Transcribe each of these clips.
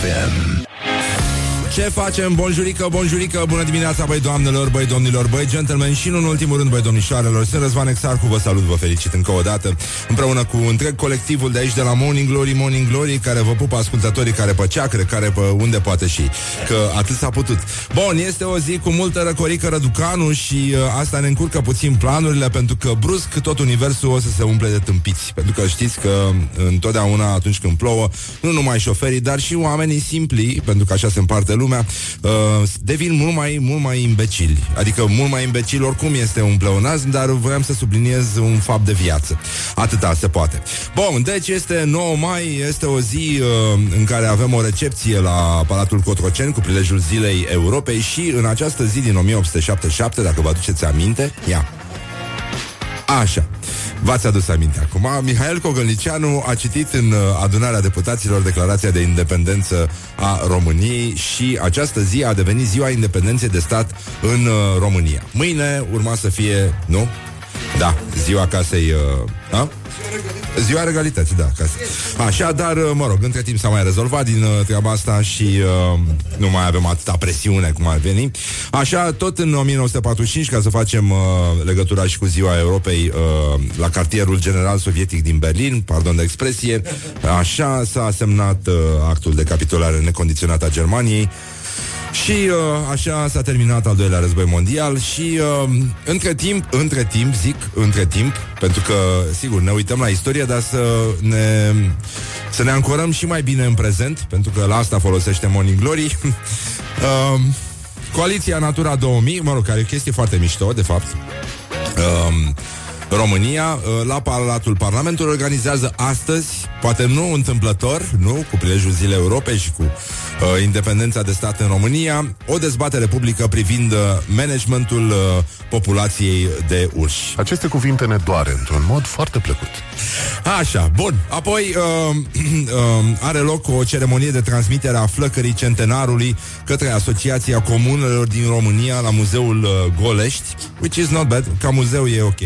FM. Ce facem? Bonjurică, bonjurică, bună dimineața, băi doamnelor, băi domnilor, băi gentlemen și nu în ultimul rând, băi domnișoarelor. Sunt Răzvan Exarcu, vă salut, vă felicit încă o dată, împreună cu întreg colectivul de aici de la Morning Glory, Morning Glory, care vă pupă ascultătorii care pe ceacre, care pe unde poate și, că atât s-a putut. Bun, este o zi cu multă răcorică răducanu și uh, asta ne încurcă puțin planurile, pentru că brusc tot universul o să se umple de tâmpiți. Pentru că știți că întotdeauna atunci când plouă, nu numai șoferii, dar și oamenii simpli, pentru că așa se împarte lumea, uh, devin mult mai, mult mai imbecili. Adică mult mai imbecili oricum este un pleonazm, dar voiam să subliniez un fapt de viață. Atâta se poate. Bun, deci este 9 mai, este o zi uh, în care avem o recepție la Palatul Cotroceni cu prilejul Zilei Europei și în această zi din 1877, dacă vă aduceți aminte, ia. Așa. V-ați adus aminte acum. Mihail Cogălnicianu a citit în uh, adunarea deputaților declarația de independență a României și această zi a devenit ziua independenței de stat în uh, România. Mâine urma să fie, nu? Da, ziua casei... Uh, a? Ziua regalității, da, casă. Așa, dar, uh, mă rog, între timp s-a mai rezolvat din uh, treaba asta și uh, nu mai avem atâta presiune cum ar veni. Așa, tot în 1945, ca să facem uh, legătura și cu Ziua Europei uh, la cartierul general sovietic din Berlin, pardon de expresie, așa s-a semnat uh, actul de capitulare necondiționată a Germaniei și uh, așa s-a terminat al doilea război mondial și uh, între timp, între timp, zic, între timp, pentru că, sigur, ne uităm la istorie, dar să ne, să ne ancorăm și mai bine în prezent, pentru că la asta folosește Morning Glory. uh, Coaliția Natura 2000, mă rog, care e o chestie foarte mișto, de fapt. Uh, România, uh, la Palatul Parlamentului, organizează astăzi, poate nu întâmplător, nu, cu prilejul Zilei Europei și cu uh, independența de stat în România, o dezbatere publică privind uh, managementul uh, populației de urși. Aceste cuvinte ne doare într-un mod foarte plăcut. Așa, bun. Apoi uh, uh, are loc o ceremonie de transmitere a flăcării centenarului către Asociația Comunelor din România la Muzeul uh, Golești, which is not bad, ca muzeu e ok.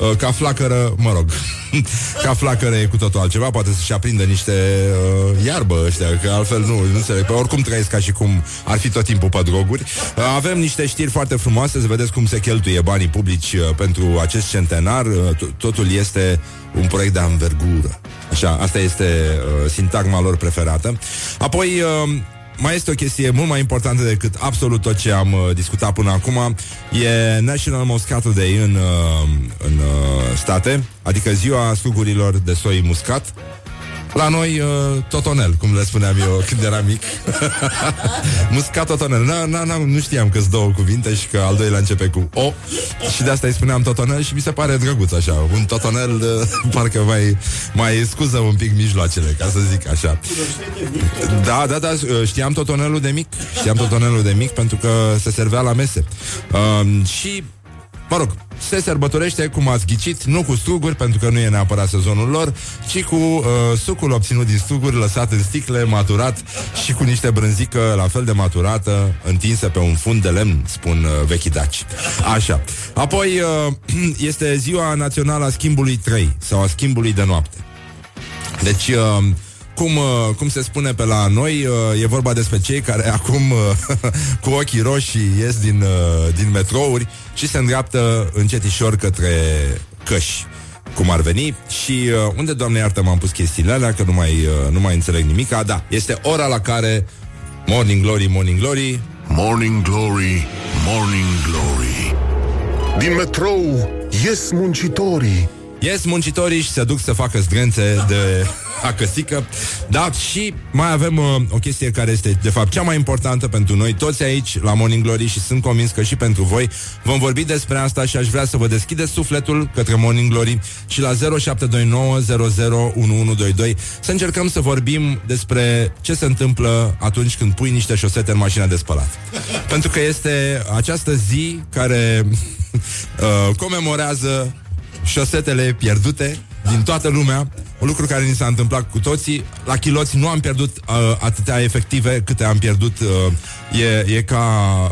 Uh, ca flacără, mă rog, ca flacără e cu totul altceva, poate să-și aprindă niște uh, iarbă ăștia, că altfel nu, nu înțeleg. Pe oricum trăiesc ca și cum ar fi tot timpul pe droguri. Uh, avem niște știri foarte frumoase, să vedeți cum se cheltuie banii publici uh, pentru acest centenar. Uh, to- totul este un proiect de anvergură. Așa, asta este uh, sintagma lor preferată. Apoi, uh, mai este o chestie mult mai importantă decât absolut tot ce am uh, discutat până acum. E National Moscato Day în, uh, în uh, state, adică ziua sugurilor de soi muscat. La noi, uh, totonel, cum le spuneam eu când eram mic. Muscat totonel. Na, na, na, nu știam că sunt două cuvinte și că al doilea începe cu O. Și de asta îi spuneam totonel și mi se pare drăguț așa. Un totonel, uh, parcă mai, mai scuză un pic mijloacele, ca să zic așa. Da, da, da, uh, știam totonelul de mic. Știam totonelul de mic pentru că se servea la mese. Uh, și Mă rog, se sărbătorește, cum ați ghicit, nu cu struguri, pentru că nu e neapărat sezonul lor, ci cu uh, sucul obținut din struguri, lăsat în sticle, maturat și cu niște brânzică la fel de maturată, întinsă pe un fund de lemn, spun uh, vechii daci. Așa. Apoi uh, este ziua națională a schimbului 3 sau a schimbului de noapte. Deci... Uh, cum, uh, cum se spune pe la noi, uh, e vorba despre cei care acum uh, cu ochii roșii ies din, uh, din metrouri și se îndreaptă încetișor către căși cum ar veni și uh, unde, doamne iartă, m-am pus chestiile alea, că nu mai, uh, nu mai înțeleg nimic. Ah, da, este ora la care Morning Glory, Morning Glory Morning Glory, Morning Glory. Din metrou ies muncitorii. Ies muncitorii și se duc să facă zdrențe de acăsică. Da, și mai avem uh, o chestie care este, de fapt, cea mai importantă pentru noi, toți aici, la Morning Glory și sunt convins că și pentru voi. Vom vorbi despre asta și aș vrea să vă deschideți sufletul către Morning Glory și la 0729001122 să încercăm să vorbim despre ce se întâmplă atunci când pui niște șosete în mașina de spălat. pentru că este această zi care uh, comemorează șosetele pierdute din toată lumea un lucru care ni s-a întâmplat cu toții. La chiloți nu am pierdut uh, atâtea efective câte am pierdut. Uh, e, e ca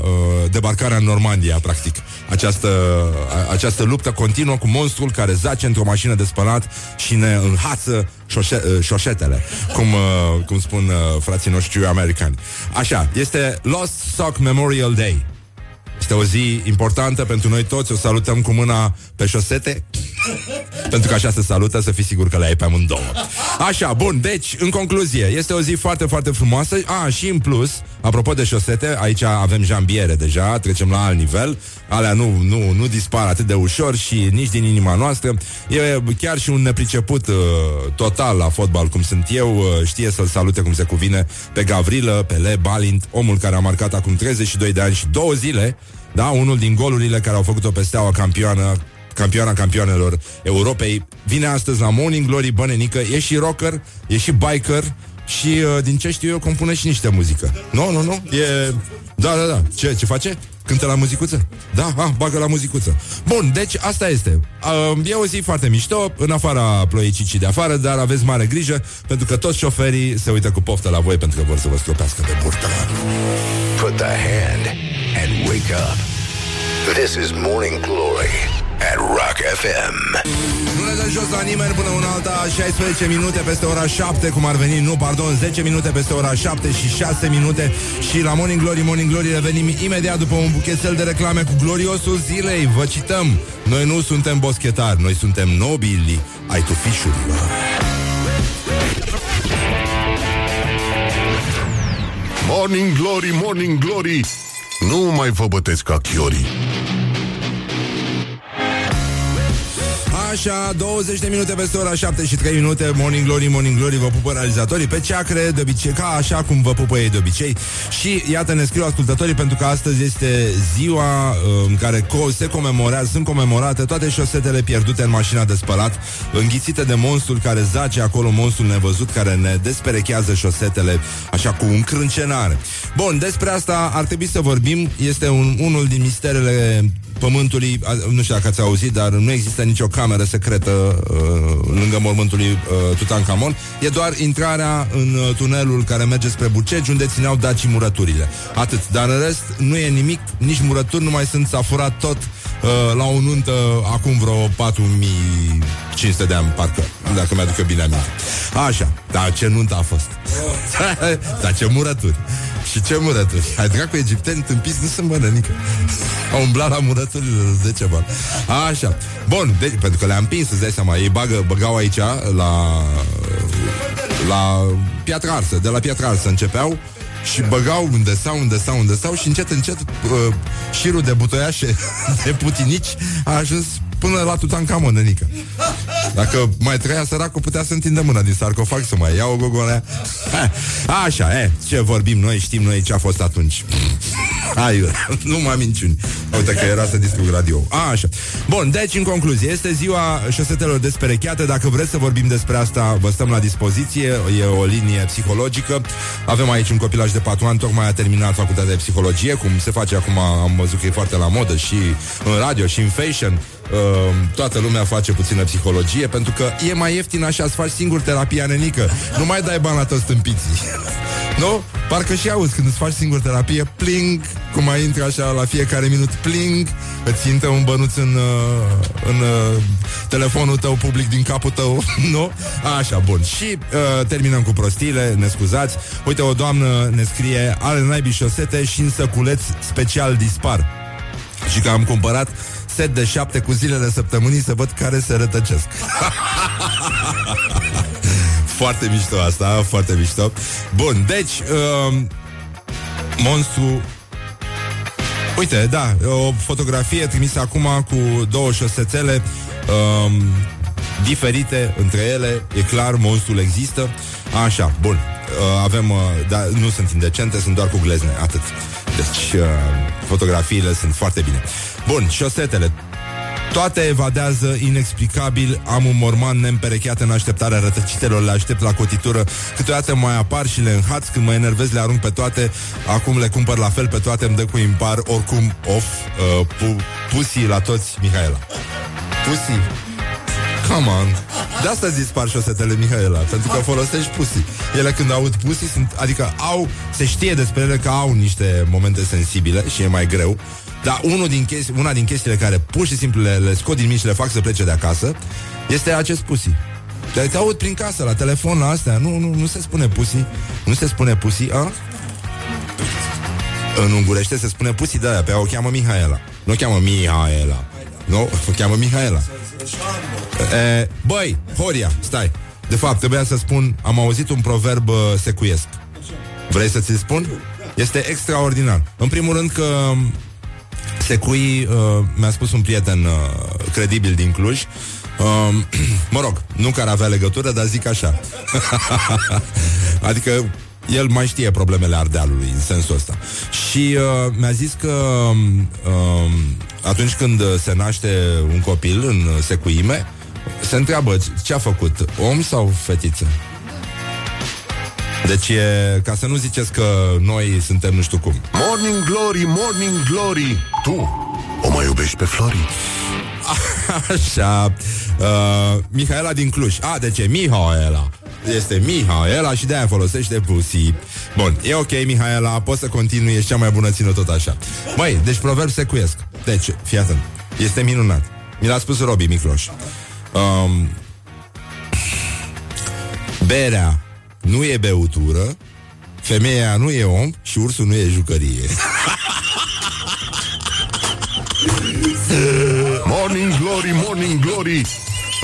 uh, debarcarea în Normandia, practic. Această, uh, această luptă continuă cu monstrul care zace într-o mașină de spălat și ne înhață șoșe, uh, șoșetele, cum, uh, cum spun uh, frații noștri americani. Așa, este Lost Sock Memorial Day. Este o zi importantă pentru noi toți. O salutăm cu mâna pe șosete. pentru că așa se salută, să fii sigur că le ai pe amândouă. Așa, bun, deci, în concluzie, este o zi foarte, foarte frumoasă. A, și în plus, apropo de șosete, aici avem jambiere deja, trecem la alt nivel. Alea nu, nu, nu dispar atât de ușor și nici din inima noastră. E chiar și un nepriceput uh, total la fotbal, cum sunt eu, uh, știe să-l salute cum se cuvine pe Gavrilă, pe Le Balint, omul care a marcat acum 32 de ani și două zile da, unul din golurile care au făcut-o pe steaua campioană campioana campioanelor Europei, vine astăzi la Morning Glory Bănenică, e și rocker, e și biker și, uh, din ce știu eu, compune și niște muzică. Nu, nu, nu, e... Da, da, da. Ce, ce face? Cântă la muzicuță? Da, ah, bagă la muzicuță. Bun, deci asta este. Uh, e o zi foarte mișto, în afara ploiecicii de afară, dar aveți mare grijă, pentru că toți șoferii se uită cu poftă la voi pentru că vor să vă stropească pe burtă. Put the hand and wake up. This is Morning Glory at Rock FM. Nu ne dă jos la nimeni până una alta 16 minute peste ora 7 Cum ar veni, nu, pardon 10 minute peste ora 7 și 6 minute Și la Morning Glory, Morning Glory Revenim imediat după un buchetel de reclame Cu gloriosul zilei, vă cităm Noi nu suntem boschetari, noi suntem nobili Ai tu fișurilor Morning Glory, Morning Glory nu mai vă bătesc ca chiorii. Așa, 20 de minute peste ora 7 și 3 minute Morning Glory, Morning Glory Vă pupă realizatorii pe ceacre De obicei, ca așa cum vă pupă ei de obicei. Și iată ne scriu ascultătorii Pentru că astăzi este ziua În care co- se comemorează Sunt comemorate toate șosetele pierdute în mașina de spălat Înghițite de monstrul care zace acolo Monstrul nevăzut care ne desperechează șosetele Așa cu un crâncenare. Bun, despre asta ar trebui să vorbim. Este un, unul din misterele Pământului, nu știu dacă ați auzit, dar nu există nicio cameră secretă uh, lângă mormântul lui uh, Tutankamon. E doar intrarea în uh, tunelul care merge spre Bucegi, unde țineau daci murăturile. Atât. Dar în rest nu e nimic, nici murături, nu mai sunt, s-a furat tot uh, la o nuntă acum vreo 4500 de ani, parcă, dacă mi-aduc bine aminte. Așa, dar ce nuntă a fost? dar ce murături! Și ce murături? Hai dracu, egipteni tâmpiți nu se mănănică. Au umblat la murăturile de ceva. Așa. Bun, deci, pentru că le-am pins, îți dai seama, ei bagă, băgau aici la la piatra arsă, de la piatra arsă începeau și băgau unde stau, unde stau, unde stau și încet, încet uh, șirul de butoiașe de putinici a ajuns până la Tutankamon, nenică. Dacă mai trăia săracul, putea să întindă mâna din sarcofag să mai ia o gogolea. Așa, e, ce vorbim noi, știm noi ce a fost atunci. Hai, nu mai minciuni. Uite că era să distrug radio. A, așa. Bun, deci, în concluzie, este ziua șosetelor desperecheate. Dacă vreți să vorbim despre asta, vă stăm la dispoziție. E o linie psihologică. Avem aici un copilaj de patru ani, tocmai a terminat facultatea de psihologie, cum se face acum, am văzut că e foarte la modă și în radio și în fashion. Uh, toată lumea face puțină psihologie Pentru că e mai ieftin așa Să faci singur terapia nenică Nu mai dai bani la toți stâmpiții Nu? Parcă și auzi când îți faci singur terapie Pling, cum mai intră așa la fiecare minut Pling, îți intră un bănuț în, uh, în uh, telefonul tău public din capul tău Nu? Așa, bun Și uh, terminăm cu prostiile, ne scuzați Uite, o doamnă ne scrie Are naibii șosete și în săculeț special dispar Și că am cumpărat set de șapte cu zilele săptămânii să văd care se rătăcesc. foarte mișto asta, foarte mișto. Bun, deci, uh, monstru Uite, da, o fotografie trimisă acum cu două șosețele um, diferite între ele. E clar, monstrul există. Așa, bun. Uh, avem, uh, da, nu sunt indecente, sunt doar cu glezne, atât. Deci, uh, fotografiile sunt foarte bine. Bun, șosetele. Toate evadează inexplicabil Am un morman neîmperecheat în așteptarea rătăcitelor. Le aștept la cotitură. Câteodată mai apar și le înhaț Când mă enervez le arunc pe toate. Acum le cumpăr la fel pe toate. Îmi dă cu impar. Oricum off uh, pu- Pusi la toți Mihaela. Pusi. Come on. De asta dispar șosetele Mihaela, pentru că folosești pusi. Ele când aud pusi, sunt, adică au, se știe despre ele că au niște momente sensibile și e mai greu. Dar unul din chesti, una din chestiile care pur și simplu le, le scot din mine și le fac să plece de acasă este acest pusi. Dar te aud prin casă, la telefon, la astea. Nu, nu, nu se spune pusi. Nu se spune pusi, a? În ungurește se spune pusi de aia, pe aia o cheamă Mihaela. Nu o cheamă Mihaela. Nu, o cheamă Mihaela. E, băi, Horia, stai. De fapt, trebuia să spun, am auzit un proverb uh, secuiesc. Vrei să ți-l spun? Este extraordinar. În primul rând că um, secui, uh, mi-a spus un prieten uh, credibil din Cluj, uh, mă rog, nu care avea legătură, dar zic așa. adică el mai știe problemele Ardealului în sensul ăsta. Și uh, mi-a zis că uh, atunci când se naște un copil în secuime, se întreabă ce a făcut, om sau fetiță? Deci e, ca să nu ziceți că noi suntem nu știu cum. Morning Glory, Morning Glory, tu o mai iubești pe Flori? Așa. Uh, Mihaela din Cluj. A, de ce? Mihaela. Este Mihaela și de-aia folosește pussy. Bun, e ok, Mihaela, poți să continui, ești cea mai bună, țină tot așa. Băi, deci proverb secuiesc. Deci, fii atent. Este minunat. Mi l-a spus Robi Micloș. Um, berea nu e beutură, femeia nu e om și ursul nu e jucărie. Morning Glory, Morning Glory,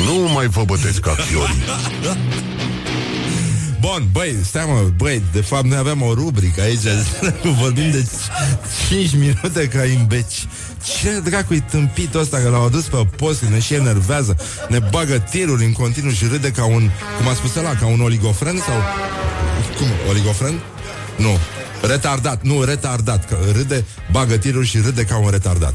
nu mai vă bătesc ca fiori. Bun, băi, stai mă, băi, de fapt noi avem o rubrică aici Vorbim de 5 minute ca imbeci Ce dracu-i tâmpit ăsta că l-au adus pe post, ne și enervează Ne bagă tiruri în continuu și râde ca un, cum a spus ăla, ca un oligofren sau... Cum, oligofren? Nu, Retardat, nu, retardat că Râde, bagă tiruri și râde ca un retardat.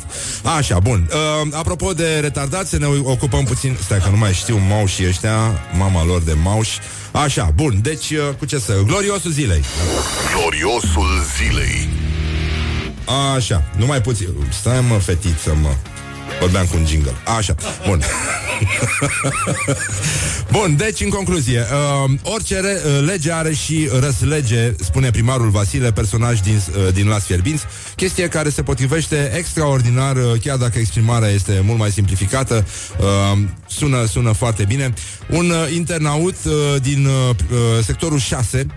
Așa, bun. Uh, Apropo de retardat, să ne ocupăm puțin Stai că nu mai știu maușii ăștia Mama lor de mauși. Așa, bun, deci uh, cu ce să... Gloriosul zilei. Gloriosul zilei. Așa, numai puțin Stai mă, fetiță, mă Vorbeam cu un jingle. Așa, bun. bun, deci, în concluzie, uh, orice re, uh, lege are și răslege, spune primarul Vasile, personaj din, uh, din Las Fierbinți, chestie care se potrivește extraordinar, uh, chiar dacă exprimarea este mult mai simplificată, uh, sună, sună foarte bine. Un uh, internaut uh, din uh, uh, sectorul 6, um,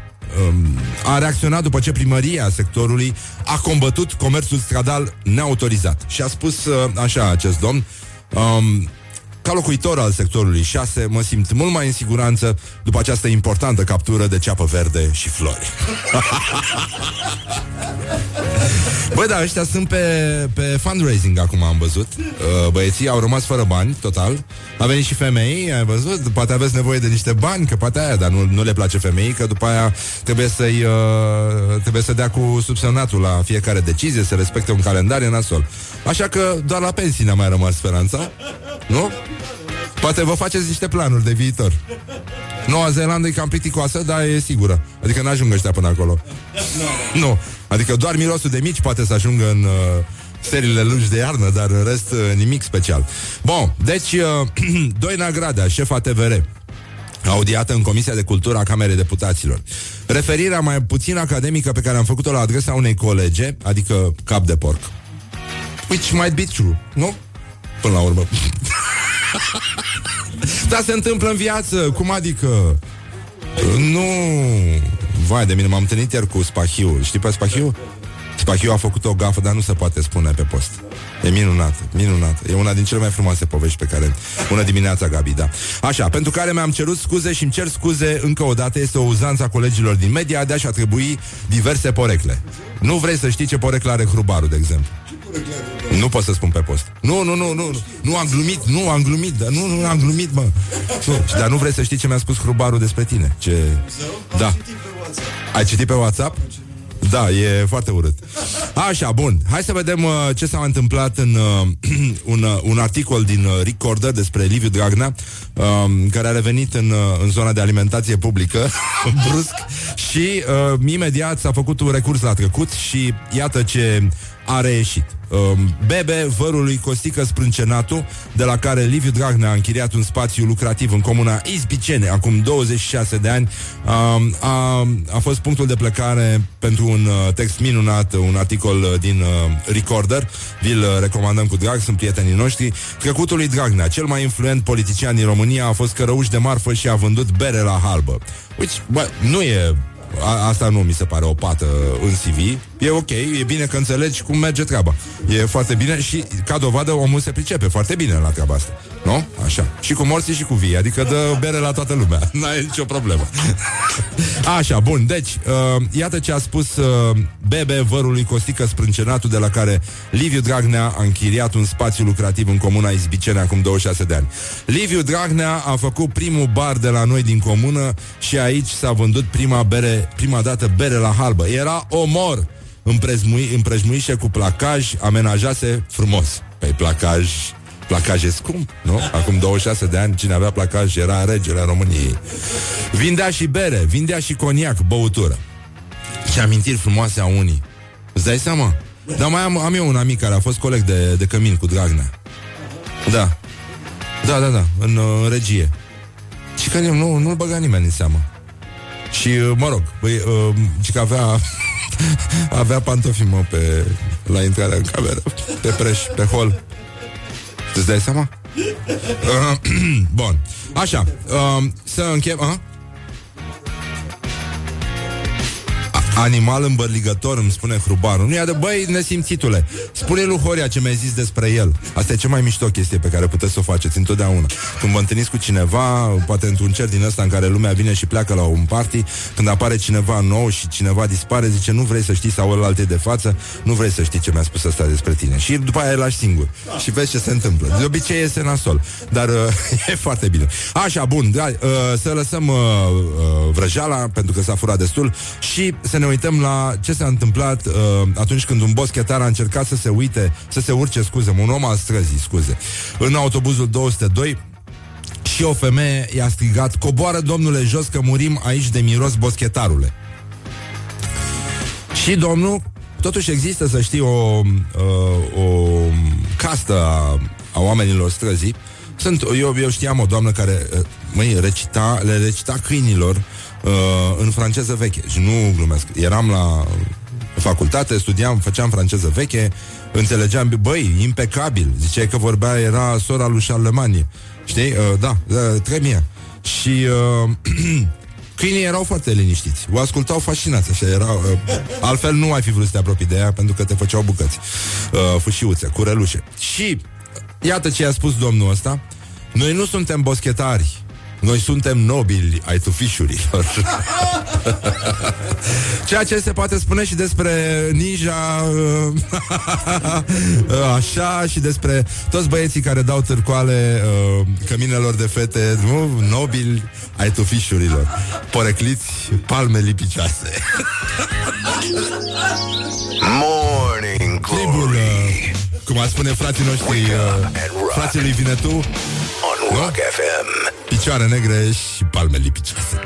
a reacționat după ce primăria sectorului a combătut comerțul stradal neautorizat. Și a spus uh, așa acest domn, um, ca locuitor al sectorului 6, mă simt mult mai în siguranță după această importantă captură de ceapă verde și flori. Băi, da, ăștia sunt pe, pe fundraising acum, am văzut. Uh, Băieții au rămas fără bani, total. A venit și femei, ai văzut? Poate aveți nevoie de niște bani, că poate aia, dar nu, nu le place femeii, că după aia trebuie să-i uh, trebuie să dea cu subsemnatul la fiecare decizie, să respecte un calendar, e nasol. Așa că doar la pensii ne-a mai rămas speranța, nu? Poate vă faceți niște planuri de viitor. Noua Zeelandă e cam plicticoasă, dar e sigură. Adică n-ajung ăștia până acolo. Nu. Adică doar mirosul de mici poate să ajungă în uh, seriile lungi de iarnă, dar în rest uh, nimic special. Bun, deci uh, Doina Gradea, șefa TVR, audiată în Comisia de Cultură a Camerei Deputaților. Referirea mai puțin academică pe care am făcut-o la adresa unei colege, adică cap de porc. Which might be true, nu? Până la urmă. Dar se întâmplă în viață, cum adică? Nu... Vai de mine, m-am întâlnit ieri cu Spahiu. Știi pe Spahiu? Spahiu a făcut o gafă, dar nu se poate spune pe post. E minunat, minunat. E una din cele mai frumoase povești pe care... Bună dimineața, Gabi, da. Așa, pentru care mi-am cerut scuze și îmi cer scuze încă o dată. Este o uzanță a colegilor din media de a-și atribui diverse porecle. Nu vrei să știi ce poreclă are Hrubaru, de exemplu. Nu pot să spun pe post. Nu, nu, nu, nu, nu am glumit, nu am glumit, dar nu, nu am glumit, mă. Nu, dar nu vrei să știi ce mi-a spus Hrubaru despre tine? Ce... Da. Ai citit pe WhatsApp? Da, e foarte urât. Așa, bun. Hai să vedem uh, ce s-a întâmplat în uh, un, uh, un articol din uh, Recorder despre Liviu Dragnea, uh, care a revenit în, uh, în zona de alimentație publică, brusc, și uh, imediat s-a făcut un recurs la trecut și iată ce a reieșit. Um, Bebe, vărului Costică Sprâncenatu, de la care Liviu Dragnea a închiriat un spațiu lucrativ în comuna Izbicene, acum 26 de ani, um, a, a fost punctul de plecare pentru un uh, text minunat, un articol uh, din uh, Recorder. Vi-l uh, recomandăm cu drag, sunt prietenii noștri. Trecutul lui Dragnea, cel mai influent politician din România, a fost cărăuș de marfă și a vândut bere la halbă. Uite, bă, nu e a, asta nu mi se pare o pată în CV. E ok, e bine că înțelegi cum merge treaba. E foarte bine și, ca dovadă, omul se pricepe foarte bine la treaba asta. Nu? Așa. Și cu morții și cu vii, adică dă bere la toată lumea. N-ai nicio problemă. Așa, bun. Deci, uh, iată ce a spus uh, Bebe, vărului Costică Sprâncenatul, de la care Liviu Dragnea a închiriat un spațiu lucrativ în comuna Izbicene acum 26 de ani. Liviu Dragnea a făcut primul bar de la noi din comună și aici s-a vândut prima bere, prima dată bere la halbă. Era omor! Împrejmui, împrejmuișe cu placaj, amenajase frumos. Pe placaj Placaj e scump, nu? Acum 26 de ani, cine avea placaj era regele României. Vindea și bere, vindea și coniac, băutură. Și amintiri frumoase a unii. Îți dai seama? Dar mai am, am eu un amic care a fost coleg de, de cămin cu Dragnea. Da. Da, da, da, în, în regie. Și că nu, nu-l băga nimeni în seamă. Și, mă rog, băi, uh, că avea avea pantofi, mă, pe, la intrarea în cameră, pe preș, pe hol. Îți dai seama? Bun. Așa, uh, să închem... Uh? Animal îmbărligător, îmi spune Hrubarul. Nu e de băi, nesimțitule. Spune lui Horia ce mi-ai zis despre el. Asta e cea mai mișto chestie pe care puteți să o faceți întotdeauna. Când vă întâlniți cu cineva, poate într-un cer din ăsta în care lumea vine și pleacă la un party, când apare cineva nou și cineva dispare, zice, nu vrei să știi sau ălalt e de față, nu vrei să știi ce mi-a spus asta despre tine. Și după aia îl lași singur. Da. Și vezi ce se întâmplă. De obicei este nasol. Dar uh, e foarte bine. Așa, bun, da, uh, să lăsăm uh, uh, vrăjeala, pentru că s-a furat destul, și să ne uităm la ce s-a întâmplat uh, atunci când un boschetar a încercat să se uite, să se urce, scuze, un om al străzii, scuze, în autobuzul 202 și o femeie i-a strigat Coboară, domnule, jos că murim aici de miros boschetarule. Și domnul, totuși există, să știi, o, uh, o castă a, a oamenilor străzii. Sunt, eu, eu știam o doamnă care, uh, măi, recita, le recita câinilor uh, în franceză veche. Și nu glumesc. Eram la facultate, studiam, făceam franceză veche, înțelegeam, băi, impecabil. Ziceai că vorbea, era sora lui Charlemagne. Știi? Uh, da, uh, trebuie. Și uh, câinii erau foarte liniștiți. O ascultau fascinați, așa era. Uh, altfel nu ai fi vrut să te apropii de ea, pentru că te făceau bucăți. Uh, fâșiuțe, cu relușe. Și iată ce a spus domnul ăsta. Noi nu suntem boschetari, noi suntem nobili ai tufișurilor. Ceea ce se poate spune și despre Ninja Așa Și despre toți băieții care dau târcoale uh, Căminelor de fete nu? Nobili ai tufișurilor. Porecliți palme lipicioase. Morning Glory. Uh, Cum a spune frații noștri uh, Frații lui Vinetu On Rock FM Picioare negre și palme lipicioase.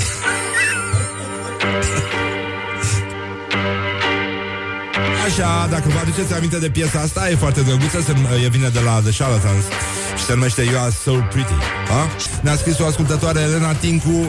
Așa, dacă vă aduceți aminte de piesa asta, e foarte drăguță, se, e vine de la The Charlatans și se numește You Are So Pretty. A? Ne-a scris o ascultătoare Elena Tincu uh,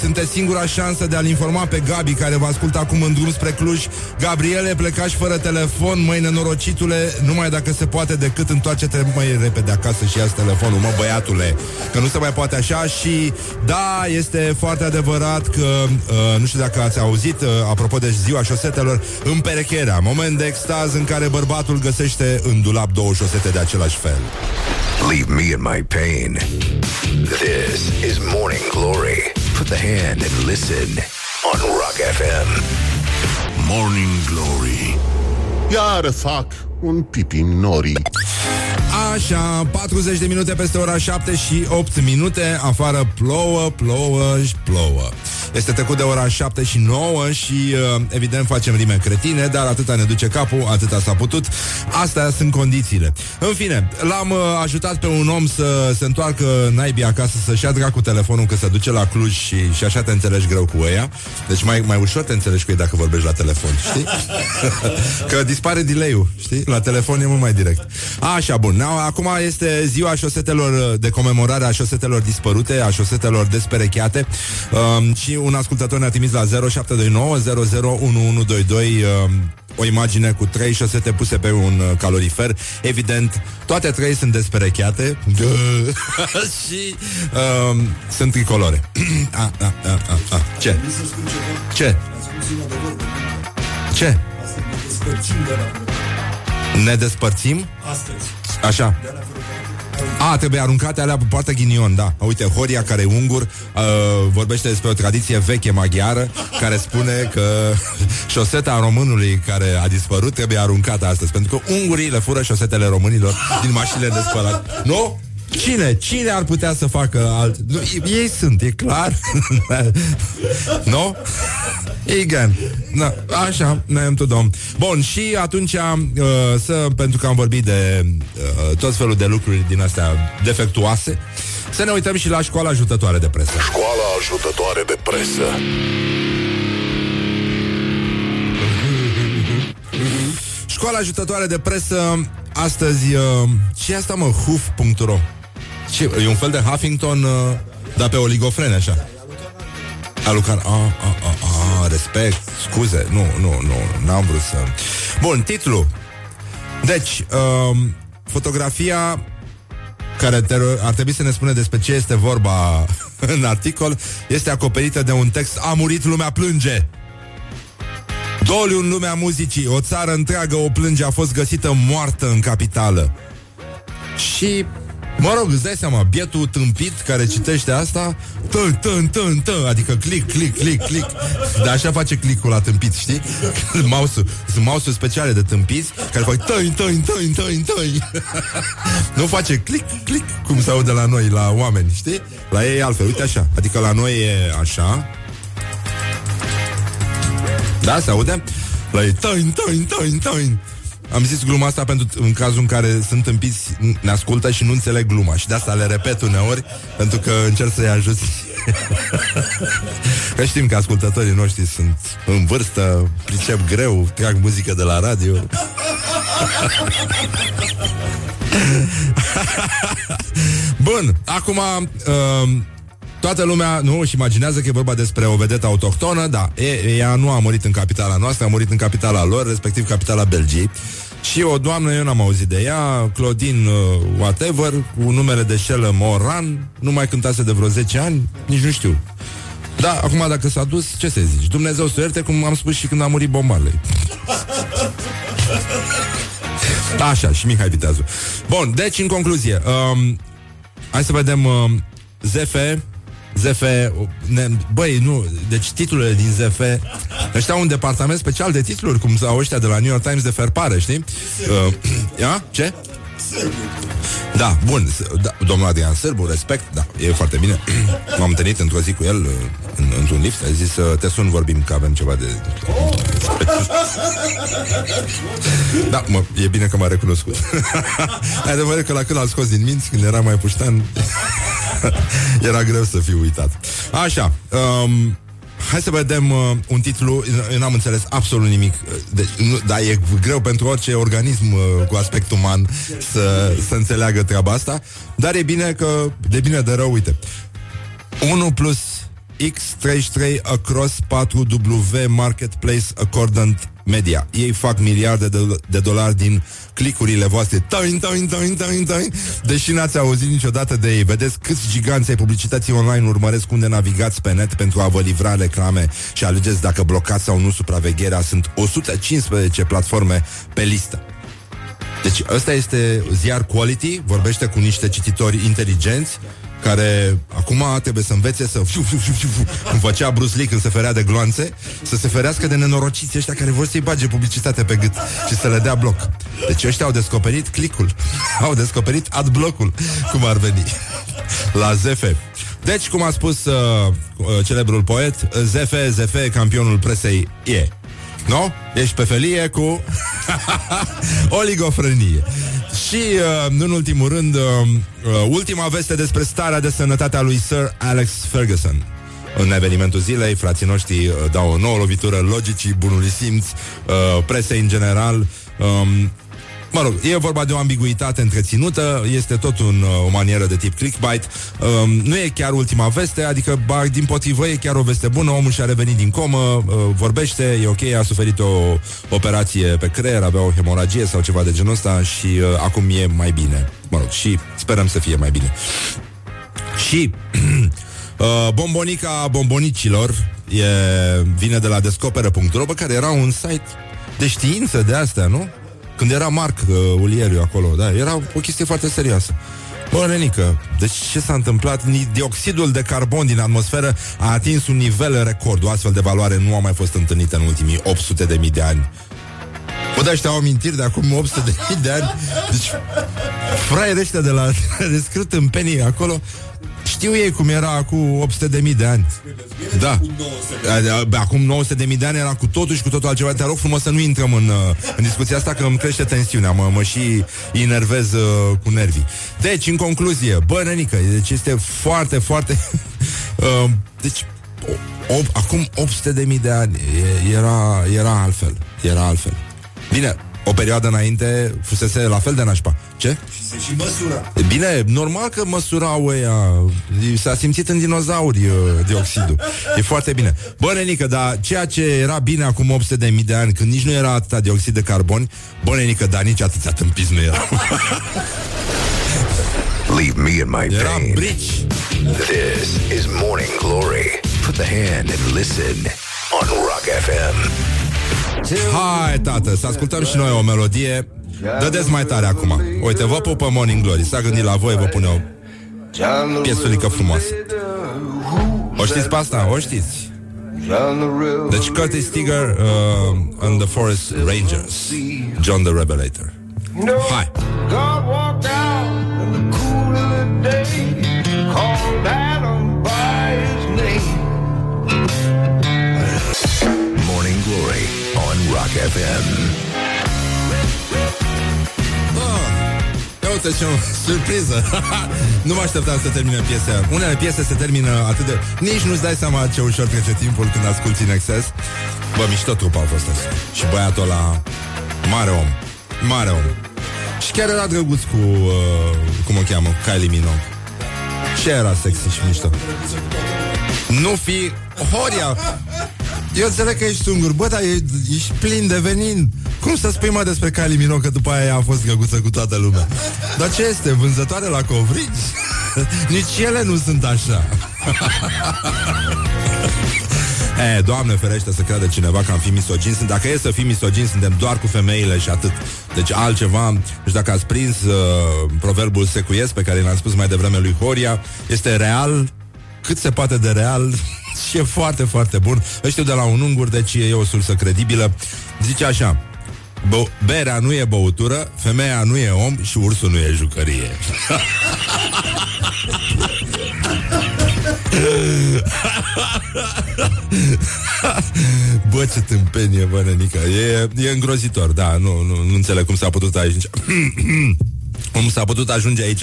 Sunteți singura șansă de a-l informa pe Gabi Care vă ascultă acum în drum spre Cluj Gabriele, plecași fără telefon Măi nenorocitule, numai dacă se poate Decât întoarce-te mai repede acasă Și ia telefonul, mă băiatule Că nu se mai poate așa și da, este foarte adevărat Că, uh, nu știu dacă ați auzit uh, Apropo de ziua șosetelor Împerecherea, moment de extaz în care bărbatul Găsește în dulap două șosete de același fel Leave me in my pain. This is Morning Glory. Put the hand and listen on Rock FM. Morning Glory Iar fac un pipi nori Așa, 40 de minute peste ora 7 și 8 minute Afară plouă, plouă și plouă Este trecut de ora 7 și 9 și uh, evident facem rime cretine, dar atâta ne duce capul, atâta s-a putut. Astea sunt condițiile. În fine, l-am uh, ajutat pe un om să se întoarcă naibii acasă, să-și ia dracu telefonul că se duce la Cluj și, și așa te înțelegi greu cu ea. Deci mai, mai ușor te înțelegi cu ei dacă vorbești la telefon, știi? că dispare delay-ul, știi? La telefon e mult mai direct. Așa, bun. Acum este ziua șosetelor de comemorare a șosetelor dispărute, a șosetelor desperecheate um, și un ascultător ne-a trimis la 0729 001122 um, o imagine cu trei șosete puse pe un uh, calorifer. Evident, toate trei sunt desperecheate și um, sunt tricolore. a, a, a, a, a. Ce? Ce? Ce? Ne despărțim? Astăzi. Așa. A, trebuie aruncate alea pe poartă ghinion, da. Uite, Horia, care e ungur, uh, vorbește despre o tradiție veche maghiară, care spune că șoseta românului care a dispărut trebuie aruncată astăzi, pentru că ungurii le fură șosetele românilor din mașinile de spălat. Nu? Cine? Cine ar putea să facă alt... Nu, ei sunt, e clar. nu? Igen. Na, așa, ne am tot domn. Bun, și atunci, uh, să, pentru că am vorbit de uh, tot felul de lucruri din astea defectuoase, să ne uităm și la școala ajutătoare de presă. Școala ajutătoare de presă. Școala ajutătoare de presă, astăzi, uh, ce asta mă, huf.ro ce, e un fel de Huffington, uh, dar pe oligofrene, așa. Alucan, a, a, a, a, respect, scuze, nu, nu, nu, n-am vrut să... Bun, titlu. Deci, um, fotografia care te, ar trebui să ne spune despre ce este vorba în articol, este acoperită de un text A murit, lumea plânge. Doliu în lumea muzicii, o țară întreagă o plânge, a fost găsită moartă în capitală. Și Mă rog, îți dai seama, bietul tâmpit care citește asta tân, tân, tân, tân, adică click, click, click, click Dar așa face click-ul la tâmpit, știi? mouse sunt mouse speciale de tâmpiți Care fac tăi, tăi, tăi, tăi, tăi Nu face click, click Cum se aude la noi, la oameni, știi? La ei e altfel, uite așa Adică la noi e așa Da, se aude? La ei tăi, tăi, tăi, tăi am zis gluma asta pentru în cazul în care sunt împiți, ne ascultă și nu înțeleg gluma. Și de asta le repet uneori, pentru că încerc să-i ajut. că știm că ascultătorii noștri sunt în vârstă, pricep greu, trag muzică de la radio. Bun, acum uh, Toată lumea, nu, își imaginează că e vorba despre o vedetă autohtonă, da, e, ea nu a murit în capitala noastră, a murit în capitala lor, respectiv capitala Belgiei. Și o doamnă, eu n-am auzit de ea, Claudine uh, whatever, cu numele de șelă Moran, nu mai cântase de vreo 10 ani, nici nu știu. Da, acum dacă s-a dus, ce să zici? Dumnezeu să ierte, cum am spus și când a murit bombarlei. Așa, și Mihai Viteazu. Bun, deci, în concluzie, um, hai să vedem uh, ZF, ZF, ne, băi, nu, deci titlurile din ZF, ăștia au un departament special de titluri, cum sau ăștia de la New York Times de ferpare, știi? Uh, ia? Ce? Da, bun, da, domnul Adrian Sârbu, respect, da, e foarte bine. M-am întâlnit într-o zi cu el uh, în, într-un lift, a zis, uh, te sun, vorbim, că avem ceva de... Da, mă, e bine că m-a recunoscut. Adevărat că la când l-a scos din minți, când era mai puștan, era greu să fiu uitat. Așa, um, Hai să vedem uh, un titlu Eu n-am înțeles absolut nimic de, nu, Dar e greu pentru orice organism uh, Cu aspect uman să, să înțeleagă treaba asta Dar e bine că De bine de rău, uite. 1 plus X33 across 4W Marketplace Accordant Media. Ei fac miliarde de, de dolari din clicurile voastre. Tain, tain, tain, tain, tain. Deși n-ați auzit niciodată de ei. Vedeți câți giganți ai publicității online urmăresc unde navigați pe net pentru a vă livra reclame și alegeți dacă blocați sau nu supravegherea. Sunt 115 platforme pe listă. Deci ăsta este ziar quality, vorbește cu niște cititori inteligenți care acum trebuie să învețe să fiu, fiu, fiu, fiu, fiu, cum făcea Bruce Lee când se ferea de gloanțe, să se ferească de nenorociți ăștia care vor să-i bage publicitate pe gât și să le dea bloc. Deci ăștia au descoperit clicul, au descoperit adblock-ul, cum ar veni, la ZF. Deci, cum a spus uh, uh, celebrul poet, Zefe, Zefe, campionul presei e. Nu? Ești pe felie cu oligofrenie. Și, uh, în ultimul rând, uh, uh, ultima veste despre starea de sănătate a lui Sir Alex Ferguson. În evenimentul zilei, frații noștri uh, dau o nouă lovitură logicii, bunului simț, uh, presei în general. Um, Mă rog, e vorba de o ambiguitate întreținută, este tot un, uh, o manieră de tip clickbait. Um, nu e chiar ultima veste, adică, ba, din potrivă, e chiar o veste bună, omul și-a revenit din comă, uh, vorbește, e ok, a suferit o operație pe creier, avea o hemoragie sau ceva de genul ăsta și uh, acum e mai bine. Mă rog, și sperăm să fie mai bine. Și uh, bombonica bombonicilor e, vine de la descoperă.ro, bă, care era un site de știință de astea, nu? Când era Marc uh, Ulieriu acolo, da, era o chestie foarte serioasă. Bă, Renică, deci ce s-a întâmplat? Dioxidul de carbon din atmosferă a atins un nivel record. O astfel de valoare nu a mai fost întâlnită în ultimii 800 de mii de ani. Bă, dar ăștia au amintiri de acum 800 de mii de ani. Deci, fraierii ăștia de la descrât în penii acolo știu ei cum era cu 800 de mii de ani. Da. Acum 900 de mii de ani era cu totul și cu totul altceva. Te rog frumos să nu intrăm în, uh, în discuția asta, că îmi crește tensiunea. Mă, mă și enervez uh, cu nervii. Deci, în concluzie, bă, nenică, deci este foarte, foarte... uh, deci, o, o, acum 800 de mii de ani era, era altfel. Era altfel. Bine, o perioadă înainte fusese la fel de nașpa. Ce? Și se și măsura. Bine, normal că măsurau ăia. S-a simțit în dinozauri uh, dioxidul. E foarte bine. Bă, Nenică, dar ceea ce era bine acum 800 de mii de ani, când nici nu era atâta dioxid de carbon, bă, Nenică, dar nici atâția tâmpiți nu era. Leave me in my Era pain. brici. This is Morning Glory. Put the hand and listen on Rock FM. Hai, tată, să ascultăm și noi o melodie. Dădeți mai tare acum. Uite, vă pupă Morning Glory. S-a gândit la voi, vă pune o piesulică frumoasă. O știți pe asta? O știți? Deci Curtis Stigger uh, and the Forest Rangers John the Revelator Hai FM. Ia uite ce o surpriză. Nu mă așteptam să termine piesa Unele piese se termină atât de... Nici nu-ți dai seama ce ușor trece timpul Când asculti în exces. Bă, mișto trupa a fost asta Și băiatul ăla Mare om. Mare om. Și chiar era drăguț cu uh, Cum o cheamă? Cu Kylie Minogue. Și era sexy și mișto. Nu fi Horia Eu înțeleg că ești sungur Bă, dar e, ești plin de venin. Cum să spui mă despre Kylie Minogue Că după aia ea a fost găguță cu toată lumea? Dar ce este? Vânzătoare la covrigi? Nici ele nu sunt așa. E, doamne ferește să creadă cineva că am fi misogin Dacă e să fim misogin, suntem doar cu femeile și atât. Deci altceva Nu știu dacă ați prins uh, proverbul secuiesc Pe care l-am spus mai devreme lui Horia. Este real? Cât se poate de real și e foarte, foarte bun. Îl știu de la un ungur, deci e o sursă credibilă. Zice așa, Bă- berea nu e băutură, femeia nu e om și ursul nu e jucărie. Bă, ce tâmpenie, bă, nenică. E, e îngrozitor, da, nu, nu, nu înțeleg cum s-a putut aici. Cum s-a putut ajunge aici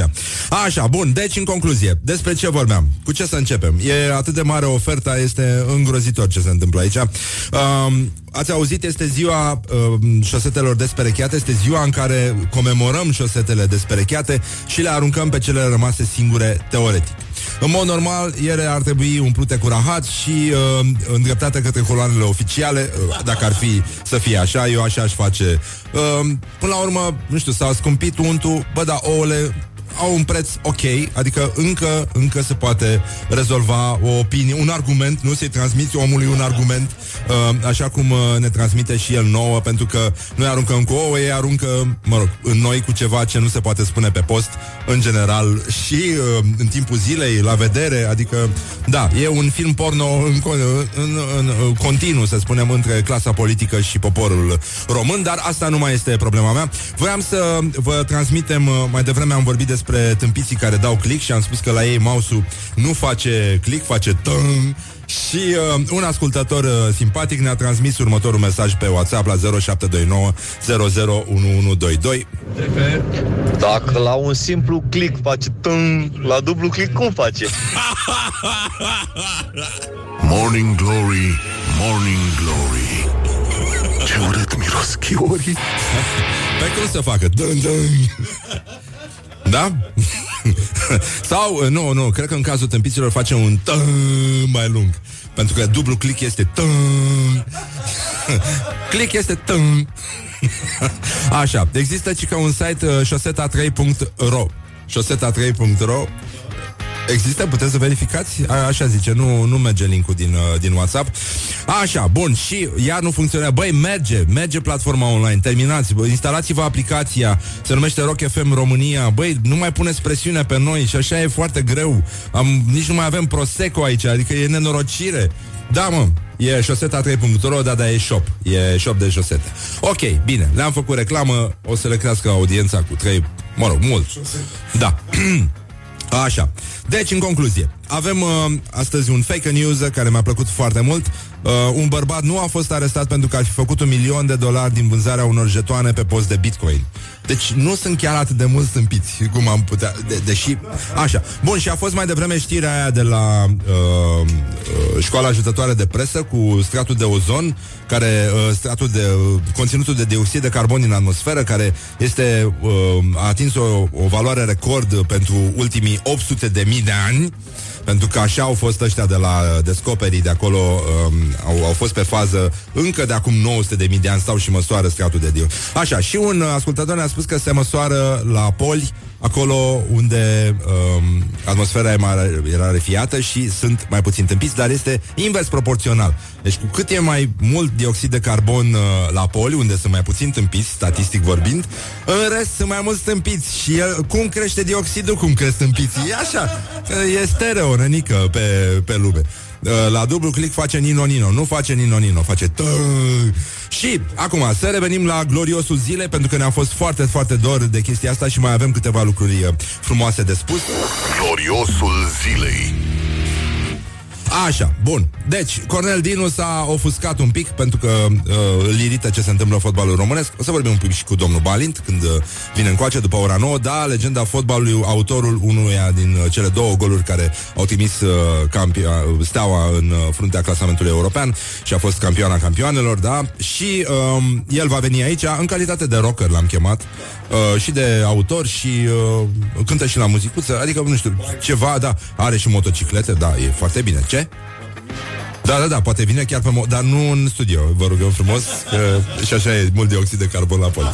Așa, bun, deci în concluzie Despre ce vorbeam? Cu ce să începem? E atât de mare oferta, este îngrozitor ce se întâmplă aici um, Ați auzit, este ziua um, șosetelor desperecheate Este ziua în care comemorăm șosetele desperecheate Și le aruncăm pe cele rămase singure teoretic în mod normal, ele ar trebui umplute cu rahat și uh, îndreptate către coloanele oficiale, uh, dacă ar fi să fie așa, eu așa aș face. Uh, până la urmă, nu știu, s-a scumpit untul, bă, da, ouăle au un preț ok, adică încă, încă se poate rezolva o opinie, un argument, nu să-i transmiți omului un argument, uh, așa cum uh, ne transmite și el nouă, pentru că noi aruncăm cu ouă, ei aruncă, mă rog, în noi cu ceva ce nu se poate spune pe post, în general, și uh, în timpul zilei, la vedere, adică, da, e un film porno în, în, în, în continuu, să spunem, între clasa politică și poporul român, dar asta nu mai este problema mea. Voiam să vă transmitem, uh, mai devreme am vorbit despre despre tâmpiții care dau click și am spus că la ei mouse-ul nu face click, face tâng și uh, un ascultător uh, simpatic ne-a transmis următorul mesaj pe WhatsApp la 0729 001122. Dacă la un simplu click face tân, la dublu click cum face? Morning Glory, Morning Glory Ce urât miros chiorii Pe cum să facă? Dâng, dâng. Da? Sau, uh, nu, nu, cred că în cazul tâmpiților face un tân mai lung. Pentru că dublu click este tân. click este tân. Așa, există și ca un site uh, șoseta3.ro șoseta3.ro Există? Puteți să verificați? A, așa zice, nu, nu merge linkul din, uh, din WhatsApp Așa, bun, și ea nu funcționează Băi, merge, merge platforma online Terminați, bă, instalați-vă aplicația Se numește Rock FM România Băi, nu mai puneți presiune pe noi Și așa e foarte greu Am, Nici nu mai avem Prosecco aici Adică e nenorocire da, mă, e șoseta 3.ro, da, da, e shop. E shop de șosete. Ok, bine, le-am făcut reclamă, o să le crească audiența cu 3, mă rog, mult. Da. Așa. Deci, în concluzie, avem uh, astăzi un fake news care mi-a plăcut foarte mult. Uh, un bărbat nu a fost arestat pentru că ar fi făcut un milion de dolari din vânzarea unor jetoane pe post de bitcoin. Deci nu sunt chiar atât de mulți stâmpiți cum am putea, de, deși... Așa. Bun, și a fost mai devreme știrea aia de la uh, uh, școala ajutătoare de presă cu stratul de ozon, care uh, stratul de uh, conținutul de dioxid de carbon din atmosferă, care este uh, a atins o, o valoare record pentru ultimii 800 de mii de ani. Pentru că așa au fost ăștia de la uh, descoperii de acolo um, au, au fost pe fază încă de acum 900 de mii de ani stau și măsoară stratul de dio. Așa, și un uh, ascultător ne-a spus că se măsoară la poli acolo unde um, atmosfera era refiată și sunt mai puțin tâmpiți, dar este invers proporțional. Deci cu cât e mai mult dioxid de carbon uh, la poli, unde sunt mai puțin tâmpiți, statistic vorbind, în rest sunt mai mulți tâmpiți. Și el, cum crește dioxidul, cum cresc tâmpiții? E așa, e stereo, nănică pe, pe lume. Uh, la dublu click face Nino Nino, nu face Nino Nino, face tă. Și acum să revenim la gloriosul zilei pentru că ne-a fost foarte, foarte dor de chestia asta și mai avem câteva lucruri uh, frumoase de spus. Gloriosul zilei Așa, bun. Deci, Cornel Dinu s-a ofuscat un pic pentru că uh, îl irită ce se întâmplă în fotbalul românesc. O să vorbim un pic și cu domnul Balint când uh, vine încoace după ora 9. Da, legenda fotbalului, autorul unuia din uh, cele două goluri care au trimis uh, campio- uh, steaua în uh, fruntea clasamentului european și a fost campioana campioanelor, da? Și uh, el va veni aici în calitate de rocker, l-am chemat, uh, și de autor și uh, cântă și la muzicuță, adică, nu știu, ceva, da, are și motociclete, da, e foarte bine. Ce? Da, da, da, poate vine chiar pe mo- Dar nu în studio, vă rugăm frumos că Și așa e mult dioxid de carbon la poli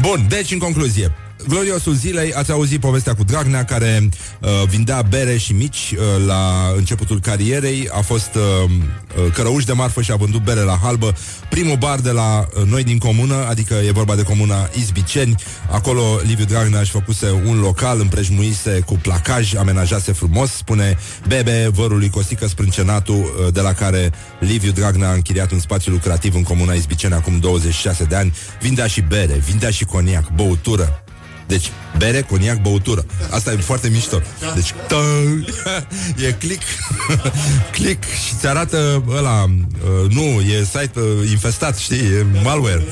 Bun, deci în concluzie Gloriosul zilei, ați auzit povestea cu Dragnea care uh, vindea bere și mici uh, la începutul carierei, a fost uh, uh, cărăuș de marfă și a vândut bere la halbă. Primul bar de la uh, noi din comună, adică e vorba de comuna Izbiceni, acolo Liviu Dragnea își făcuse un local, împrejmuise cu placaj, amenajase frumos, spune Bebe, vărului Costică Sprâncenatul, uh, de la care Liviu Dragnea a închiriat un spațiu lucrativ în comuna Izbiceni acum 26 de ani, vindea și bere, vindea și coniac, băutură, deci, bere, coniac, băutură. Asta e foarte mișto. Deci, tă- e click, click și ți arată ăla, uh, nu, e site uh, infestat, știi, e malware.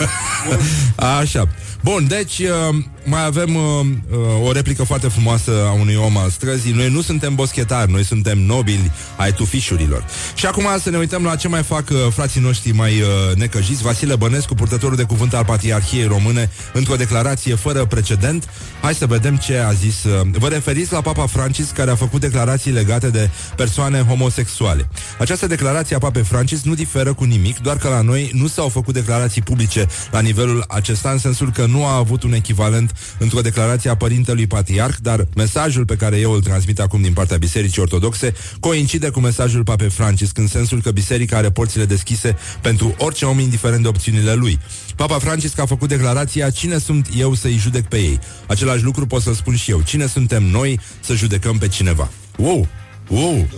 Așa. Bun, deci uh, mai avem uh, uh, o replică foarte frumoasă a unui om al străzii. Noi nu suntem boschetari, noi suntem nobili ai tufișurilor. Și acum să ne uităm la ce mai fac uh, frații noștri mai uh, necăjiți. Vasile Bănescu, purtătorul de cuvânt al Patriarhiei Române, într-o declarație fără precedent. Hai să vedem ce a zis. Uh, vă referiți la Papa Francis, care a făcut declarații legate de persoane homosexuale. Această declarație a Papei Francis nu diferă cu nimic, doar că la noi nu s-au făcut declarații publice la nivelul acesta, în sensul că nu a avut un echivalent într-o declarație a părintelui patriarh, dar mesajul pe care eu îl transmit acum din partea Bisericii Ortodoxe coincide cu mesajul Papei Francis, în sensul că biserica are porțile deschise pentru orice om, indiferent de opțiunile lui. Papa Francis a făcut declarația Cine sunt eu să-i judec pe ei? Același lucru pot să-l spun și eu. Cine suntem noi să judecăm pe cineva? Wow! Wow!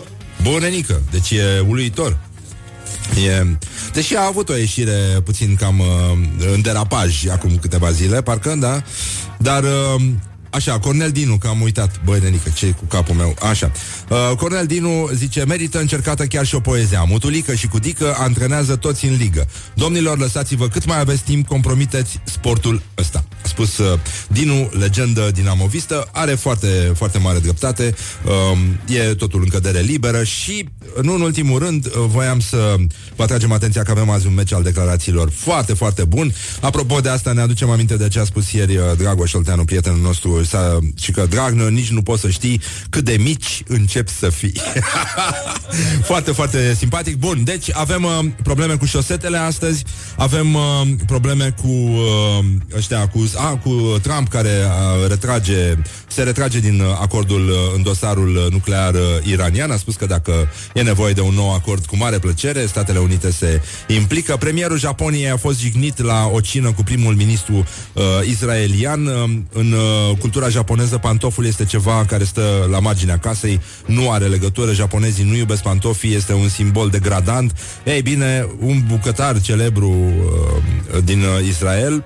Bunenică! Deci e uluitor. E... Deși a avut o ieșire puțin cam uh, în derapaj acum câteva zile, parcă, da? Dar uh, așa, Cornel Dinu, că am uitat, băi, nenică, ce cu capul meu, așa. Uh, Cornel Dinu zice, merită încercată chiar și o poezie. Mutulică și Cudică antrenează toți în ligă. Domnilor, lăsați-vă cât mai aveți timp, compromiteți sportul ăsta. A spus uh, Dinu, legendă dinamovistă, are foarte, foarte mare dreptate, uh, e totul în cădere liberă și, nu în ultimul rând, uh, voiam să vă atragem atenția că avem azi un meci al declarațiilor foarte, foarte bun. Apropo de asta, ne aducem aminte de ce a spus ieri uh, Dragoș Olteanu, prietenul nostru, sa, și că, Dragnă, nici nu poți să știi cât de mici încep să fii. foarte, foarte simpatic. Bun, deci avem uh, probleme cu șosetele astăzi, avem uh, probleme cu uh, ăștia, cu, a, cu Trump care uh, retrage, se retrage din uh, acordul uh, în dosarul uh, nuclear uh, iranian. A spus că dacă e nevoie de un nou acord, cu mare plăcere, Statele Unite se implică. Premierul Japoniei a fost jignit la o cină cu primul ministru uh, israelian. Uh, în uh, cultura japoneză, pantoful este ceva care stă la marginea casei, nu are legătură, japonezii nu iubesc pantofii, este un simbol degradant. Ei bine, un bucătar celebru uh, din uh, Israel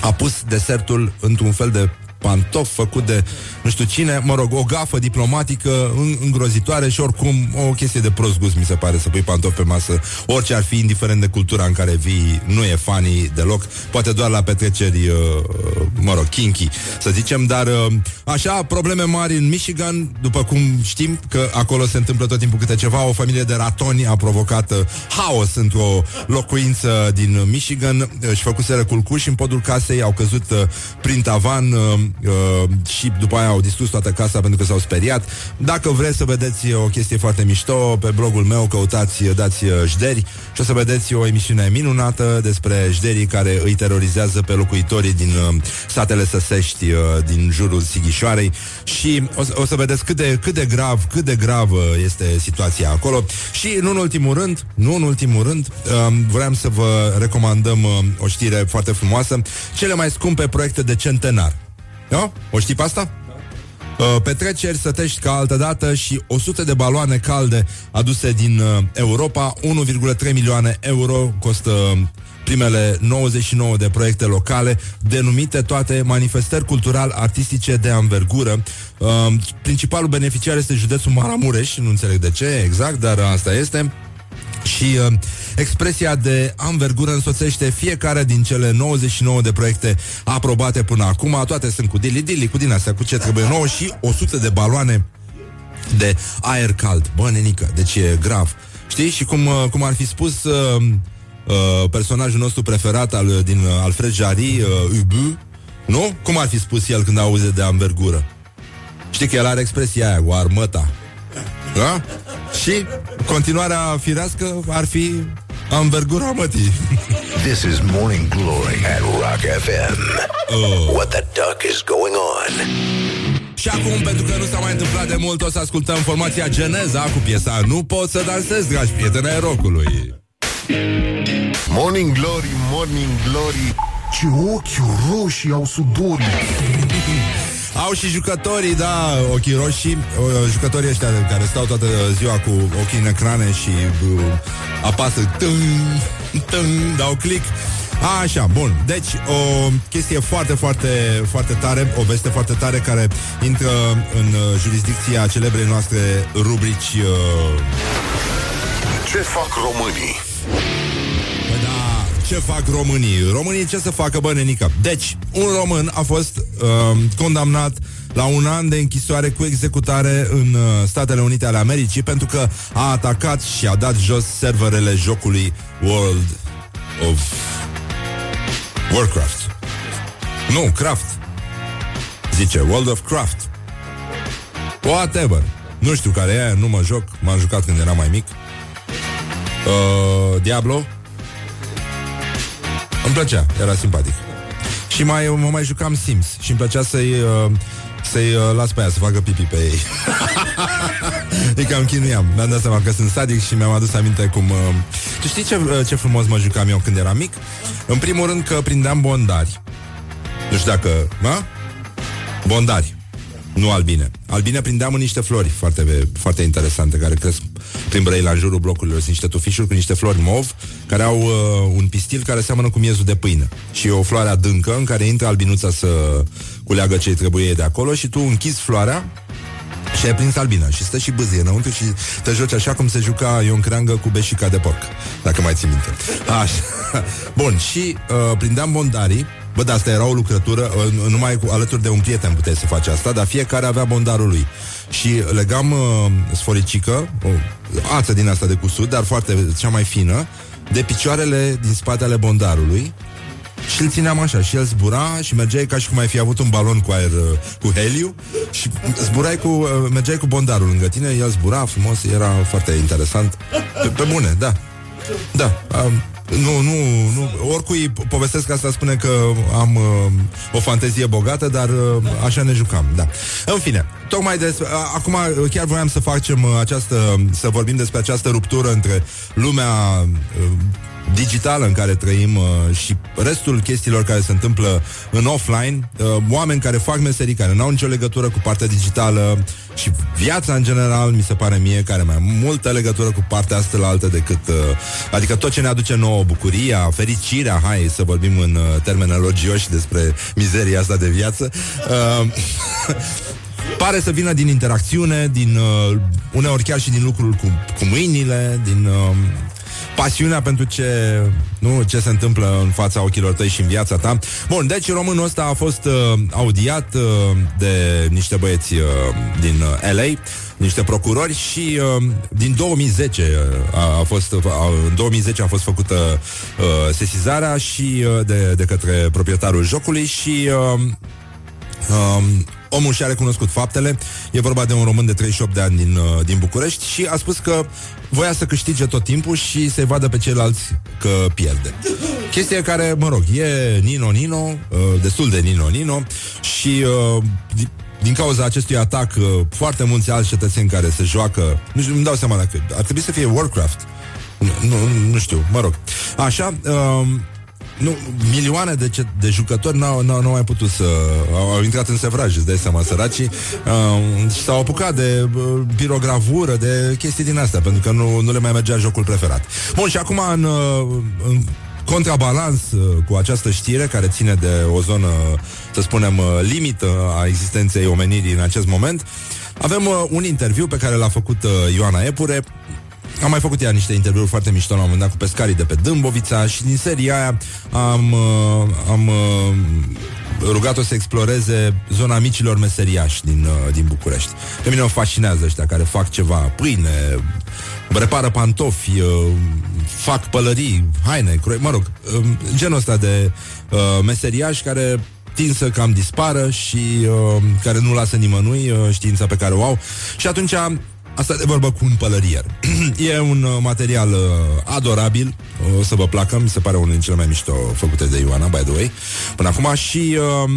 a pus desertul într-un fel de pantof făcut de nu știu cine, mă rog, o gafă diplomatică în, îngrozitoare și oricum o chestie de prost gust mi se pare să pui pantof pe masă, orice ar fi, indiferent de cultura în care vii, nu e funny deloc, poate doar la petreceri, uh, mă rog, kinky, să zicem, dar uh, așa, probleme mari în Michigan, după cum știm că acolo se întâmplă tot timpul câte ceva, o familie de ratoni a provocat uh, haos într-o locuință din Michigan, își făcuseră culcuși în podul casei, au căzut uh, prin tavan uh, uh, și după aia au distrus toată casa pentru că s-au speriat. Dacă vreți să vedeți o chestie foarte mișto, pe blogul meu căutați, dați uh, Jderi și o să vedeți o emisiune minunată despre jderii care îi terorizează pe locuitorii din uh, satele săsești uh, din jurul Sighișoarei și o, să- o să vedeți cât de, cât de grav, cât de gravă este situația acolo. Și nu în ultimul rând, nu în ultimul rând, um, vreau să vă recomandăm uh, o știre foarte frumoasă, cele mai scumpe proiecte de centenar. Da? O știi pe asta? Uh, petreceri sătești ca altă dată și 100 de baloane calde aduse din uh, Europa, 1,3 milioane euro costă uh, primele 99 de proiecte locale, denumite toate manifestări cultural-artistice de anvergură. Uh, principalul beneficiar este județul Maramureș, nu înțeleg de ce exact, dar asta este. Și uh, expresia de anvergură însoțește fiecare din cele 99 de proiecte aprobate până acum. Toate sunt cu dili-dili, cu din astea, cu ce trebuie nouă și 100 de baloane de aer cald. Bă, nenică, deci e grav. Știi? Și cum, uh, cum ar fi spus uh, uh, personajul nostru preferat al, din uh, Alfred Jarry, uh, Ubu, nu? Cum ar fi spus el când auze de anvergură? Știi că el are expresia aia cu armăta. Da? Și continuarea firească ar fi anvergura mătii. This is Morning Glory at Rock FM. Oh. What the duck is going on? Și acum, pentru că nu s-a mai întâmplat de mult, o să ascultăm formația Geneza cu piesa Nu pot să dansez, dragi prieteni ai rockului. Morning Glory, Morning Glory Ce ochi roșii au sudorii Au și jucătorii, da, ochii roșii uh, Jucătorii ăștia care stau toată ziua cu ochii în ecrane și uh, apasă tâng, tâng, dau click Așa, bun. Deci, o chestie foarte, foarte, foarte tare, o veste foarte tare care intră în uh, jurisdicția celebrei noastre rubrici uh, Ce fac românii? Păi da, ce fac românii? Românii ce să facă, bă, nenică? Deci, un român a fost uh, condamnat la un an de închisoare cu executare în uh, Statele Unite ale Americii pentru că a atacat și a dat jos serverele jocului World of Warcraft. Nu, Craft. Zice, World of Craft. Whatever. Nu știu care e, nu mă joc, m-am jucat când eram mai mic. Uh, Diablo, îmi plăcea, era simpatic. Și mai, mă mai jucam Sims și îmi plăcea să-i, uh, să-i uh, las pe aia să facă pipi pe ei. e cam chinuiam. Mi-am dat seama că sunt sadic și mi-am adus aminte cum... Uh... Tu știi ce, uh, ce frumos mă jucam eu când eram mic? În primul rând că prindeam bondari. Nu știu dacă... Ma? Bondari. Nu albine. Albine prindeam în niște flori foarte, foarte interesante care cresc prin Brăila în jurul blocurilor. Sunt niște tufișuri cu niște flori mov care au uh, un pistil care seamănă cu miezul de pâine. Și e o floare adâncă în care intră albinuța să, cu culeagă ce trebuie de acolo și tu închizi floarea și ai prins albina și stă și bâzie înăuntru și te joci așa cum se juca Ion Creangă cu beșica de porc, dacă mai ții minte. Așa. Bun, și uh, prindeam bondarii, Bă, dar asta era o lucrătură, uh, numai cu, alături de un prieten puteai să faci asta, dar fiecare avea bondarul lui. Și legam uh, sforicică, o ață din asta de cusut, dar foarte, cea mai fină, de picioarele din spatele bondarului și îl țineam așa și el zbura și mergeai ca și cum ai fi avut un balon cu aer, uh, cu heliu și zburai cu, uh, mergeai cu bondarul lângă tine, el zbura frumos, era foarte interesant. Pe, pe bune, da. Da. Um, nu, nu, nu. Oricui povestesc asta spune că am uh, o fantezie bogată, dar uh, așa ne jucam, da. În fine, tocmai des, uh, acum uh, chiar voiam să facem uh, această, să vorbim despre această ruptură între lumea uh, digitală în care trăim uh, și restul chestiilor care se întâmplă în offline, uh, oameni care fac meserii care nu au nicio legătură cu partea digitală și viața în general, mi se pare mie, care mai multă legătură cu partea asta la altă decât, uh, adică tot ce ne aduce nouă bucuria, fericirea, hai să vorbim în uh, termeni elogioși despre mizeria asta de viață. Uh, Pare să vină din interacțiune, din uh, uneori chiar și din lucruri cu, cu mâinile, din uh, pasiunea pentru ce, nu, ce se întâmplă în fața ochilor tăi și în viața ta. Bun, deci românul ăsta a fost uh, audiat uh, de niște băieți uh, din uh, LA, niște procurori și uh, din 2010 uh, a, a fost, uh, în 2010 a fost făcută uh, sesizarea și uh, de, de către proprietarul jocului și uh, Um, omul și-a recunoscut faptele. E vorba de un român de 38 de ani din, uh, din București Și a spus că voia să câștige tot timpul Și să-i vadă pe ceilalți că pierde. Chestia care, mă rog, e Nino-Nino uh, Destul de Nino-Nino Și uh, di- din cauza acestui atac uh, Foarte mulți alți cetățeni care se joacă Nu știu, îmi dau seama dacă Ar trebui să fie Warcraft. Nu, nu, nu știu, mă rog. Așa, um, nu, milioane de, ce, de jucători n-au, n-au, n-au mai putut să... Au, au intrat în sevraj, îți dai seama, săracii uh, și s-au apucat de uh, pirogravură, de chestii din astea, pentru că nu, nu le mai mergea jocul preferat. Bun, și acum în, uh, în contrabalans uh, cu această știre care ține de o zonă, să spunem, uh, limită a existenței omenirii în acest moment, avem uh, un interviu pe care l-a făcut uh, Ioana Epure am mai făcut ea niște interviuri foarte mișto la un moment dat cu pescarii de pe Dâmbovița și din seria aia am, uh, am uh, rugat-o să exploreze zona micilor meseriași din, uh, din București. Pe mine mă fascinează ăștia care fac ceva, pâine, repară pantofi, uh, fac pălării, haine, croi, mă rog, uh, genul ăsta de uh, meseriași care tind să cam dispară și uh, care nu lasă nimănui uh, știința pe care o au. Și atunci Asta de vorbă cu un pălărier. e un uh, material uh, adorabil, o să vă placă, mi se pare unul din cele mai mișto făcute de Ioana, by the way, până acum și... Uh,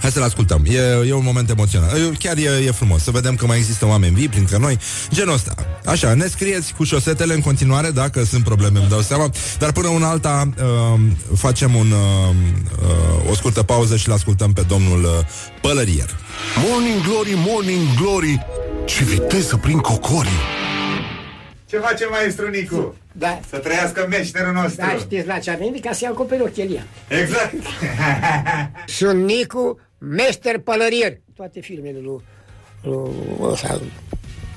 Hai să-l ascultăm. E, e un moment emoțional. E, chiar e, e frumos să vedem că mai există oameni vii printre noi. Genul ăsta. Așa, ne scrieți cu șosetele în continuare, dacă sunt probleme, îmi dau seama. Dar până una alta uh, facem un, uh, uh, o scurtă pauză și-l ascultăm pe domnul uh, Pălărier. Morning Glory, Morning Glory Ce viteză prin cocorii Ce face maestru Nicu? Da, Să trăiască meșterul nostru. da, știți la ce am venit ca să iau copilul chelia. Exact. Sunt Nicu, meșter pălărier. Toate filmele lui, lui ăsta,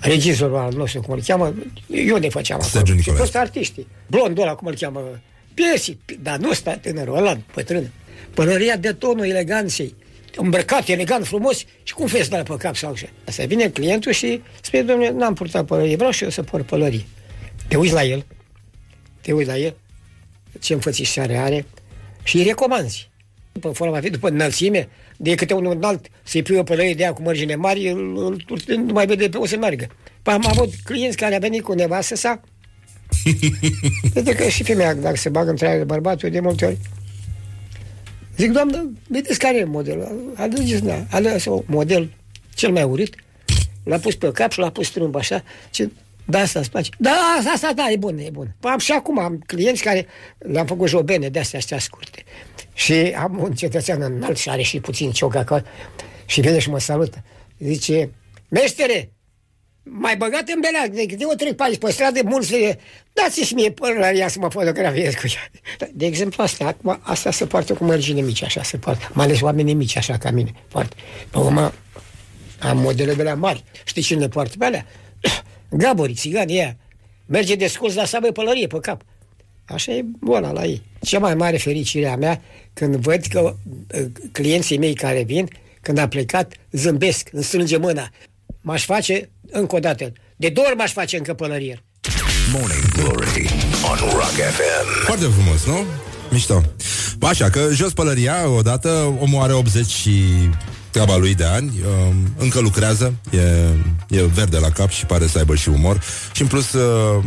regizorul al nostru, cum îl cheamă, eu ne făceam acolo. Sergiu Și Nicolae. toți artiștii. Blondul ăla, cum îl cheamă, Piesi, dar nu sta tânărul ăla, bătrân. Pălăria de tonul eleganței. Îmbrăcat, elegant, frumos și cum fes pe cap sau așa. Asta vine clientul și spune, domnule, n-am purtat pălărie, vreau și eu să port pălărie. Te uiți la el, te uiți la el, ce înfățișare are și îi recomanzi. După forma fi, după înălțime, de câte unul înalt să-i pui o pălărie de aia cu mărgine mari, îl, îl, îl, nu mai vede pe o să meargă. Păi am avut clienți care a venit cu nevastă sa, Vede că și femeia, dacă se bagă între de bărbatul, de multe ori. Zic, doamnă, vedeți care e modelul? Alegeți, da, ales un model cel mai urât, l-a pus pe cap și l-a pus strâmb așa, ce, da, asta îți place. Da, asta, asta, da, e bun, e bun. Păi am și acum am clienți care le-am făcut jobene de astea, astea scurte. Și am un cetățean înalt și are și puțin cioc acolo și vine și mă salută. Zice, meștere, mai băgat în belea, de câte o trec pe aici pe stradă, mulți le dați-și mie pălăria să mă fotografiez cu ea. De exemplu, asta, acum, asta se poartă cu mărgine mici, așa se poartă, mai ales oamenii mici, așa ca mine, poartă. Pe urmă, am modele de alea mari. Știi cine le poartă pe alea? Gaborii, țigani, ea. Merge de scurs, dar să aibă pălărie pe cap. Așa e boala la ei. Cea mai mare fericire a mea când văd că uh, clienții mei care vin, când am plecat, zâmbesc, îmi strânge mâna. M-aș face, încă o dată, de două ori m-aș face încă pălărier. Morning Glory on Rock FM. Foarte frumos, nu? Mișto. Bă, Așa, că jos pălăria, odată, omul are 80 și treaba lui de ani, um, încă lucrează, e, e verde la cap și pare să aibă și umor. Și în plus, uh,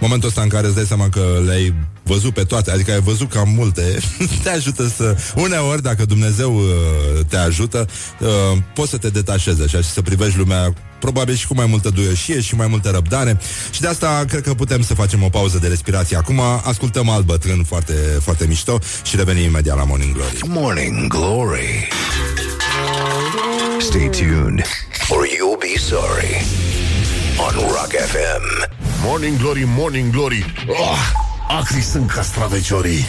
momentul ăsta în care îți dai seama că le-ai văzut pe toate, adică ai văzut cam multe, te ajută să... Uneori, dacă Dumnezeu uh, te ajută, uh, poți să te detașezi așa și să privești lumea probabil și cu mai multă duioșie și mai multă răbdare și de asta cred că putem să facem o pauză de respirație acum. Ascultăm alt bătrân foarte, foarte mișto și revenim imediat la Morning Glory. Morning Glory. Stay tuned or you'll be sorry on Rock FM. Morning Glory, Morning Glory oh, Acri sunt castraveciorii.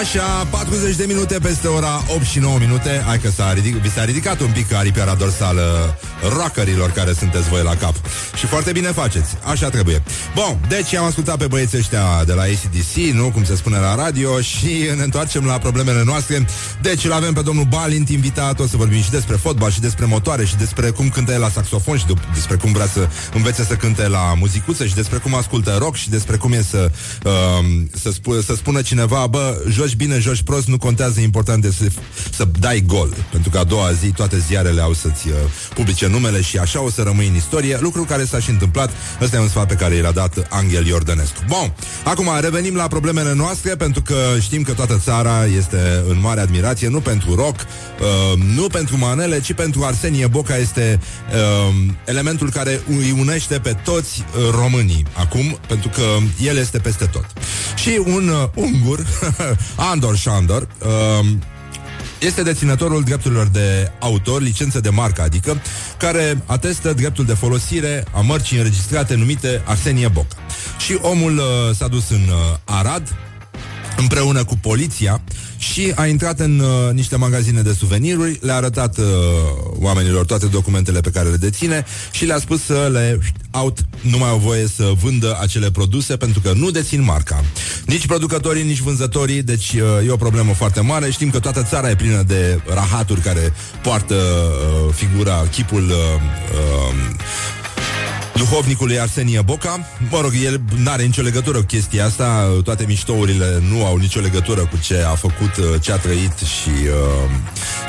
Așa, 40 de minute peste ora 8 și 9 minute. Hai că s-a ridic, vi s-a ridicat un pic aripiara dorsală rockerilor care sunteți voi la cap. Și foarte bine faceți, așa trebuie. Bun, deci am ascultat pe băieții ăștia de la ACDC, nu? Cum se spune la radio. Și ne întoarcem la problemele noastre. Deci îl avem pe domnul Balint invitat. O să vorbim și despre fotbal și despre motoare Și despre cum cântă el la saxofon Și de- despre cum vrea să învețe să cânte la muzicuță Și despre cum ascultă rock Și despre cum e să, um, să, spu- să spună cineva Bă, joci bine, joci prost, nu contează, important e să, să dai gol. Pentru că a doua zi toate ziarele au să-ți uh, publice numele și așa o să rămâi în istorie, lucru care s-a și întâmplat. Ăsta e un sfat pe care i l-a dat Angel Iordănescu. Bun, acum revenim la problemele noastre, pentru că știm că toată țara este în mare admirație, nu pentru rock, uh, nu pentru manele, ci pentru Arsenie Boca este uh, elementul care îi unește pe toți uh, românii acum, pentru că el este peste tot. Și un uh, ungur, Andor Shandor, uh, este deținătorul drepturilor de autor, licență de marcă, adică, care atestă dreptul de folosire a mărcii înregistrate numite Arsenie Boca. Și omul uh, s-a dus în uh, Arad, împreună cu poliția și a intrat în uh, niște magazine de suveniruri, le-a arătat uh, oamenilor toate documentele pe care le deține și le-a spus să le out, nu mai au voie să vândă acele produse pentru că nu dețin marca. Nici producătorii, nici vânzătorii, deci uh, e o problemă foarte mare. Știm că toată țara e plină de rahaturi care poartă uh, figura, chipul uh, uh, duhovnicului Arsenie Boca. Mă rog, el nu are nicio legătură cu chestia asta, toate miștourile nu au nicio legătură cu ce a făcut, uh, ce a trăit și uh,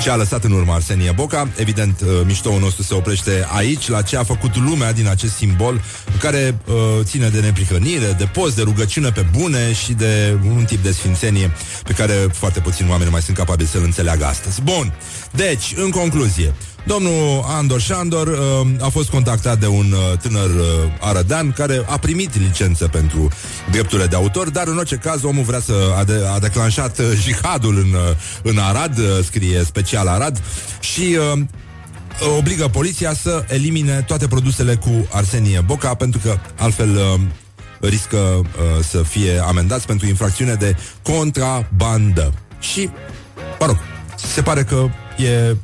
ce a lăsat în urmă Arsenie Boca. Evident, uh, miștoul nostru se oprește aici, la ce a făcut lumea din acest simbol, care uh, ține de neprihănire, de post, de rugăciune pe bune și de un tip de sfințenie pe care foarte puțini oameni mai sunt capabili să-l înțeleagă astăzi. Bun, deci, în concluzie, Domnul Andor Șandor uh, a fost contactat de un uh, tânăr uh, arădean care a primit licență pentru drepturile de autor, dar în orice caz omul vrea să a, de, a declanșat uh, jihadul în, uh, în Arad, uh, scrie special Arad, și uh, obligă poliția să elimine toate produsele cu Arsenie Boca, pentru că altfel uh, riscă uh, să fie amendați pentru infracțiune de contrabandă. Și, mă rog, se pare că e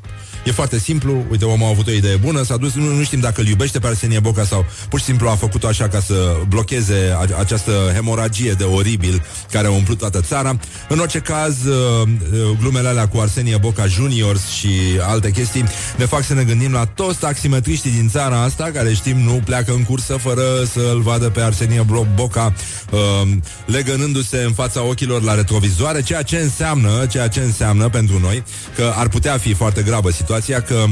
E foarte simplu, uite, omul a avut o idee bună, s-a dus, nu, nu știm dacă îl iubește pe Arsenie Boca sau pur și simplu a făcut-o așa ca să blocheze a, această hemoragie de oribil care a umplut toată țara. În orice caz, uh, uh, glumele alea cu Arsenie Boca Juniors și alte chestii ne fac să ne gândim la toți taximetriștii din țara asta care știm nu pleacă în cursă fără să-l vadă pe Arsenie Bro- Boca uh, legănându-se în fața ochilor la retrovizoare, ceea ce înseamnă, ceea ce înseamnă pentru noi că ar putea fi foarte gravă situația că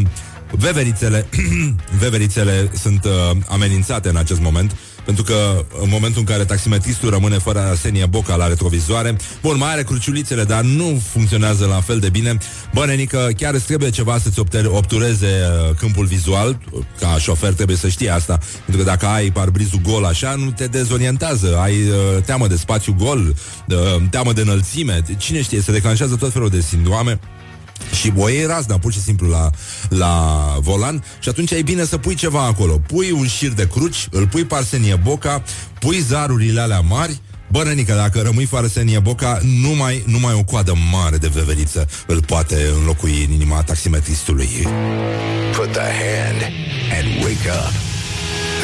veverițele, veverițele sunt uh, amenințate în acest moment pentru că în momentul în care taximetristul rămâne fără Arsenie Boca la retrovizoare, bun, mai are cruciulițele, dar nu funcționează la fel de bine. Bă, nenică, chiar îți trebuie ceva să-ți obte- obtureze uh, câmpul vizual, ca șofer trebuie să știi asta, pentru că dacă ai parbrizul gol așa, nu te dezorientează, ai uh, teamă de spațiu gol, uh, teamă de înălțime, cine știe, se declanșează tot felul de sindroame și o iei razna pur și simplu la, la volan și atunci e bine să pui ceva acolo. Pui un șir de cruci, îl pui parsenie boca, pui zarurile alea mari, Bă, Rănică, dacă rămâi fără senie boca, numai, numai o coadă mare de veveriță îl poate înlocui în inima taximetristului. Put the hand and wake up.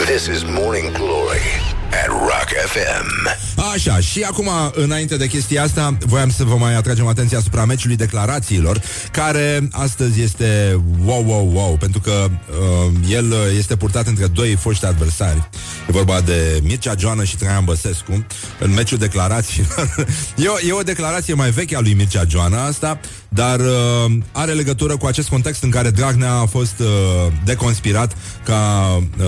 This is Morning Glory at Rock FM. Așa, și acum, înainte de chestia asta, voiam să vă mai atragem atenția asupra meciului declarațiilor, care astăzi este wow, wow, wow, pentru că uh, el este purtat între doi foști adversari. E vorba de Mircea Joană și Traian Băsescu în meciul declarațiilor. e, o, e o declarație mai veche a lui Mircea Joană asta, dar uh, are legătură cu acest context în care Dragnea a fost uh, deconspirat ca uh,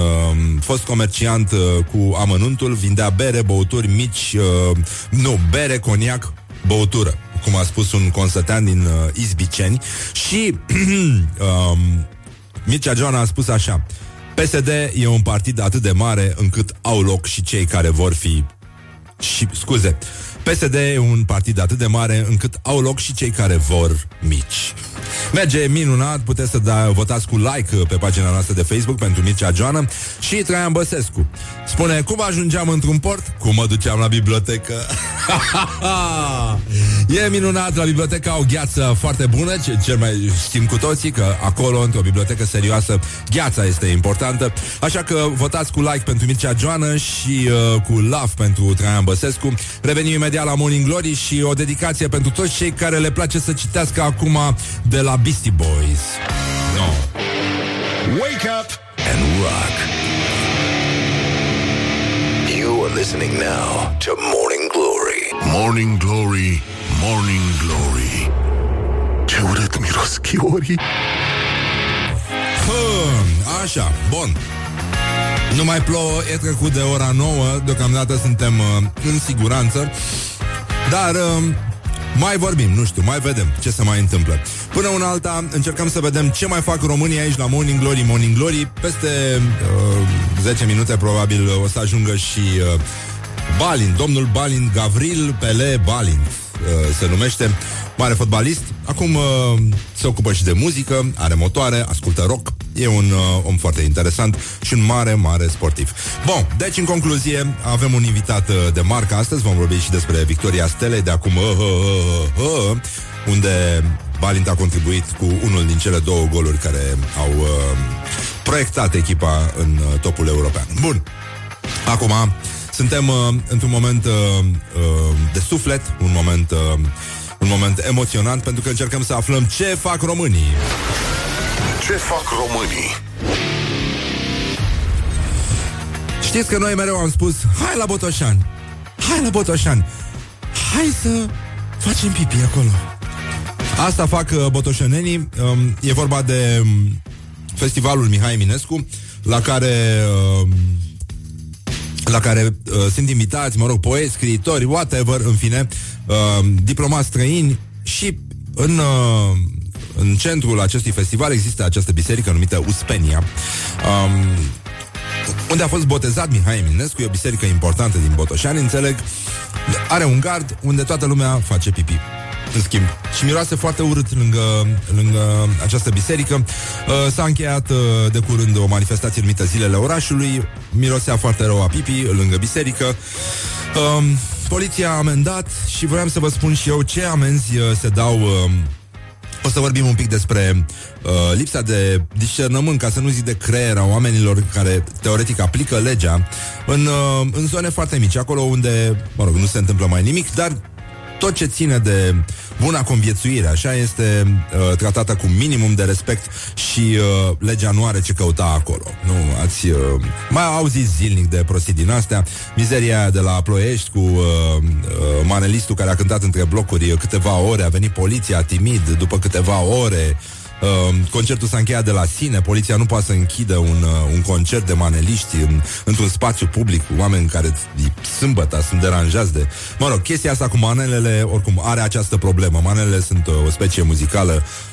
fost comerciant uh, cu amănuntul, vindea bere, băuturi mici, uh, nu, bere, coniac, băutură, cum a spus un consătean din uh, Izbiceni și um, Mircea Joana a spus așa PSD e un partid atât de mare încât au loc și cei care vor fi și, scuze, PSD e un partid atât de mare încât au loc și cei care vor mici. Merge minunat, puteți să da, votați cu like pe pagina noastră de Facebook pentru Mircea Joană și Traian Băsescu. Spune, cum ajungeam într-un port? Cum mă duceam la bibliotecă? e minunat, la bibliotecă au gheață foarte bună, ce, cel mai știm cu toții că acolo, într-o bibliotecă serioasă, gheața este importantă. Așa că votați cu like pentru Mircea Joană și uh, cu love pentru Traian Băsescu. Revenim imediat la Morning Glory și o dedicație pentru toți cei care le place să citească acum de la Beastie Boys. No. Wake up and rock. You are listening now to Morning Glory. Morning Glory, Morning Glory Ce urât miros chiorii Hă, Așa, bun. Nu mai plouă, e trecut de ora 9, deocamdată suntem uh, în siguranță, dar uh, mai vorbim, nu știu, mai vedem ce se mai întâmplă. Până una alta, încercăm să vedem ce mai fac românii aici la Morning Glory, Morning Glory. Peste uh, 10 minute probabil o să ajungă și uh, Balin, domnul Balin, Gavril Pele Balin uh, se numește, mare fotbalist. Acum uh, se ocupă și de muzică, are motoare, ascultă rock. E un uh, om foarte interesant și un mare, mare sportiv. Bun, deci în concluzie avem un invitat uh, de marcă astăzi, vom vorbi și despre Victoria Stelei de acum uh, uh, uh, uh, unde Balint a contribuit cu unul din cele două goluri care au uh, proiectat echipa în uh, topul european. Bun, acum suntem uh, într-un moment uh, uh, de suflet, un moment, uh, un moment emoționant, pentru că încercăm să aflăm ce fac românii. Ce fac românii? Știți că noi mereu am spus Hai la Botoșani Hai la Botoșani Hai să facem pipi acolo Asta fac uh, botoșenenii um, E vorba de um, Festivalul Mihai Eminescu La care um, la care uh, sunt invitați, mă rog, poeți, scriitori, whatever, în fine, uh, diplomați străini și în, uh, în centrul acestui festival există această biserică numită Uspenia, um, unde a fost botezat Mihai Eminescu, e o biserică importantă din Botoșani, înțeleg, are un gard unde toată lumea face pipi. În schimb. Și miroase foarte urât lângă, lângă această biserică. Uh, s-a încheiat uh, de curând o manifestație numită Zilele Orașului. Mirosea foarte rău a pipi lângă biserică. Uh, poliția a amendat și vreau să vă spun și eu ce amenzi uh, se dau uh, o să vorbim un pic despre uh, lipsa de discernământ, ca să nu zic de creier a oamenilor care teoretic aplică legea în, uh, în zone foarte mici, acolo unde, mă rog, nu se întâmplă mai nimic, dar tot ce ține de buna conviețuire, așa este uh, tratată cu minimum de respect și uh, legea nu are ce căuta acolo. Nu, ați uh, mai auzit zilnic de prostii din astea, mizeria aia de la Ploiești cu uh, uh, manelistul care a cântat între blocuri câteva ore, a venit poliția timid după câteva ore, Uh, concertul s-a încheiat de la sine, poliția nu poate să închidă un, uh, un concert de maneliști în, într-un spațiu public cu oameni care sâmbătă sunt deranjați de... Mă rog, chestia asta cu manelele, oricum, are această problemă. Manelele sunt uh, o specie muzicală uh,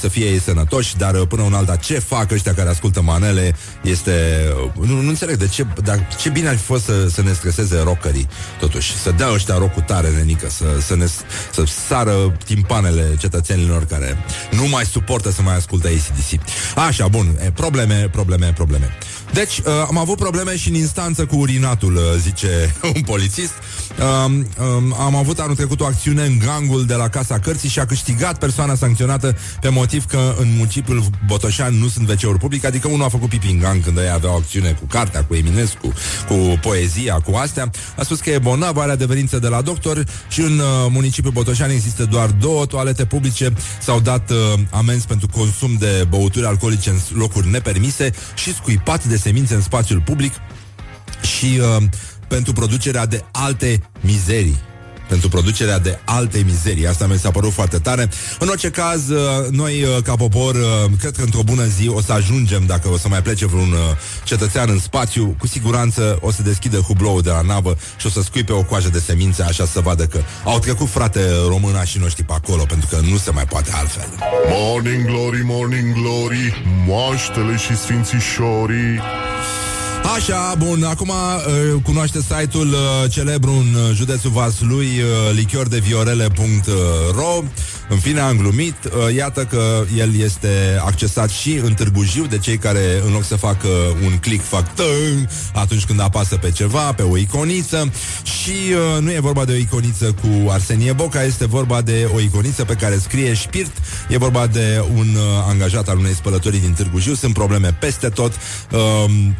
să fie ei sănătoși, dar uh, până un alta ce fac ăștia care ascultă manele este... Uh, nu, nu înțeleg de ce, dar ce bine ar fi fost să, să ne streseze rockerii, totuși, să dea ăștia rocul tare, nenică, să, să, ne, să sară timpanele cetățenilor care nu mai suportă să mai asculte ACDC. Așa, bun, e, probleme, probleme, probleme. Deci, uh, am avut probleme și în instanță cu urinatul, uh, zice un polițist. Uh, uh, am avut anul trecut o acțiune în gangul de la Casa Cărții și a câștigat persoana sancționată pe motiv că în municipiul Botoșan nu sunt WC-uri publice, adică unul a făcut pipi în gang când ei aveau o acțiune cu cartea, cu Eminescu, cu poezia, cu astea. A spus că e bolnav, are adeverință de la doctor și în uh, municipiul Botoșan există doar două toalete publice. S-au dat uh, amenzi pentru consum de băuturi alcoolice în locuri nepermise și scuipat de semințe în spațiul public și uh, pentru producerea de alte mizerii pentru producerea de alte mizerii. Asta mi s-a părut foarte tare. În orice caz, uh, noi, uh, ca popor, uh, cred că într-o bună zi o să ajungem, dacă o să mai plece vreun uh, cetățean în spațiu, cu siguranță o să deschidă hubloul de la navă și o să scuipe o coajă de semințe, așa să vadă că au trecut, frate, româna și noștri pe acolo, pentru că nu se mai poate altfel. Morning Glory, Morning Glory, moaștele și sfințișorii. Așa, bun, acum uh, cunoaște site-ul uh, celebru în uh, județul Vaslui, uh, lichiordeviorele.ro În fine, am glumit, uh, iată că el este accesat și în Târgu Jiu de cei care, în loc să facă un click, fac tâng atunci când apasă pe ceva, pe o iconiță și uh, nu e vorba de o iconiță cu Arsenie Boca, este vorba de o iconiță pe care scrie Spirit, e vorba de un uh, angajat al unei spălătorii din Târgu Jiu, sunt probleme peste tot. Um,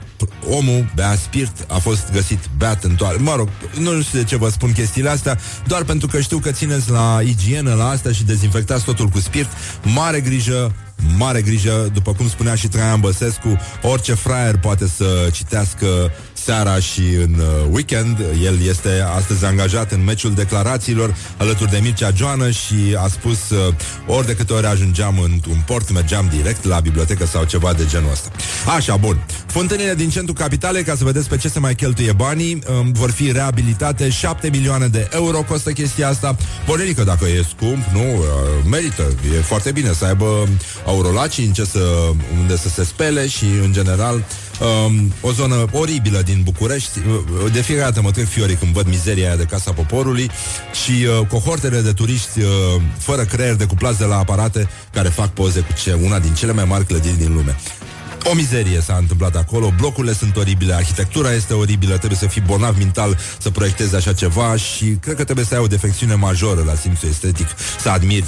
omul bea spirit, a fost găsit beat în toare. Mă rog, nu știu de ce vă spun chestiile astea, doar pentru că știu că țineți la igienă, la asta și dezinfectați totul cu spirit. Mare grijă, mare grijă, după cum spunea și Traian Băsescu, orice fraier poate să citească seara și în uh, weekend. El este astăzi angajat în meciul declarațiilor alături de Mircea Joană și a spus uh, ori de câte ori ajungeam într-un port, mergeam direct la bibliotecă sau ceva de genul ăsta. Așa, bun. Fântânile din centrul capitale, ca să vedeți pe ce se mai cheltuie banii, um, vor fi reabilitate 7 milioane de euro costă chestia asta. Borelică, dacă e scump, nu, uh, merită. E foarte bine să aibă aurolaci în ce să, unde să se spele și, în general, um, o zonă oribilă din București. Uh, De fiecare dată mă trec fiorii când văd mizeria aia de Casa Poporului și uh, cohortele de turiști uh, fără creier decuplați de la aparate care fac poze cu ce, una din cele mai mari clădiri din lume. O mizerie s-a întâmplat acolo, blocurile sunt oribile, arhitectura este oribilă, trebuie să fii bolnav mental să proiectezi așa ceva și cred că trebuie să ai o defecțiune majoră la simțul estetic, să admiri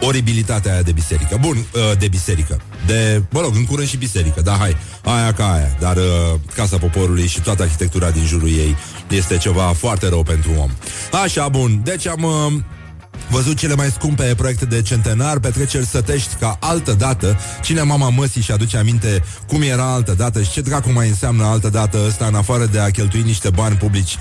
oribilitatea aia de biserică. Bun, uh, de biserică. De, mă rog, în curând și biserică, da, hai, aia ca aia. Dar uh, Casa Poporului și toată arhitectura din jurul ei este ceva foarte rău pentru om. Așa, bun, deci am... Uh, Văzut cele mai scumpe proiecte de centenar, petreceri sătești ca altă dată. Cine mama măsii și aduce aminte cum era altă dată și ce dracu mai înseamnă altă dată ăsta, în afară de a cheltui niște bani publici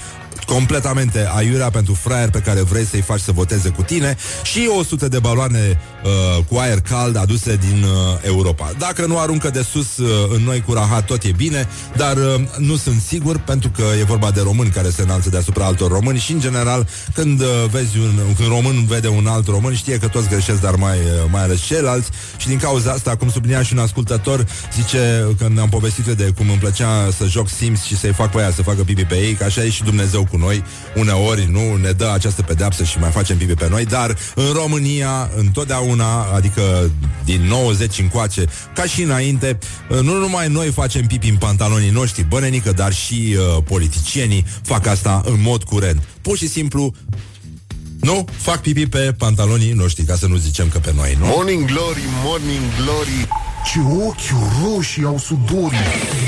completamente aiurea pentru fraier pe care vrei să-i faci să voteze cu tine și 100 de baloane uh, cu aer cald aduse din uh, Europa. Dacă nu aruncă de sus uh, în noi cu rahat, tot e bine, dar uh, nu sunt sigur pentru că e vorba de români care se înalță deasupra altor români și în general când uh, vezi un, când român vede un alt român știe că toți greșesc, dar mai, uh, mai ales ceilalți și din cauza asta, cum sublinia și un ascultător, zice că ne-am povestit de cum îmi plăcea să joc Sims și să-i fac pe aia să facă pipi pe ei, că așa e și Dumnezeu cu noi. Uneori nu ne dă această pedeapsă și mai facem pipi pe noi, dar în România, întotdeauna, adică din 90 încoace, ca și înainte, nu numai noi facem pipi în pantalonii noștri, bănenică, dar și uh, politicienii fac asta în mod curent. Pur și simplu nu, fac pipi pe pantalonii noștri, ca să nu zicem că pe noi, nu? Morning Glory, Morning Glory. Ce ochi roșii au sudorii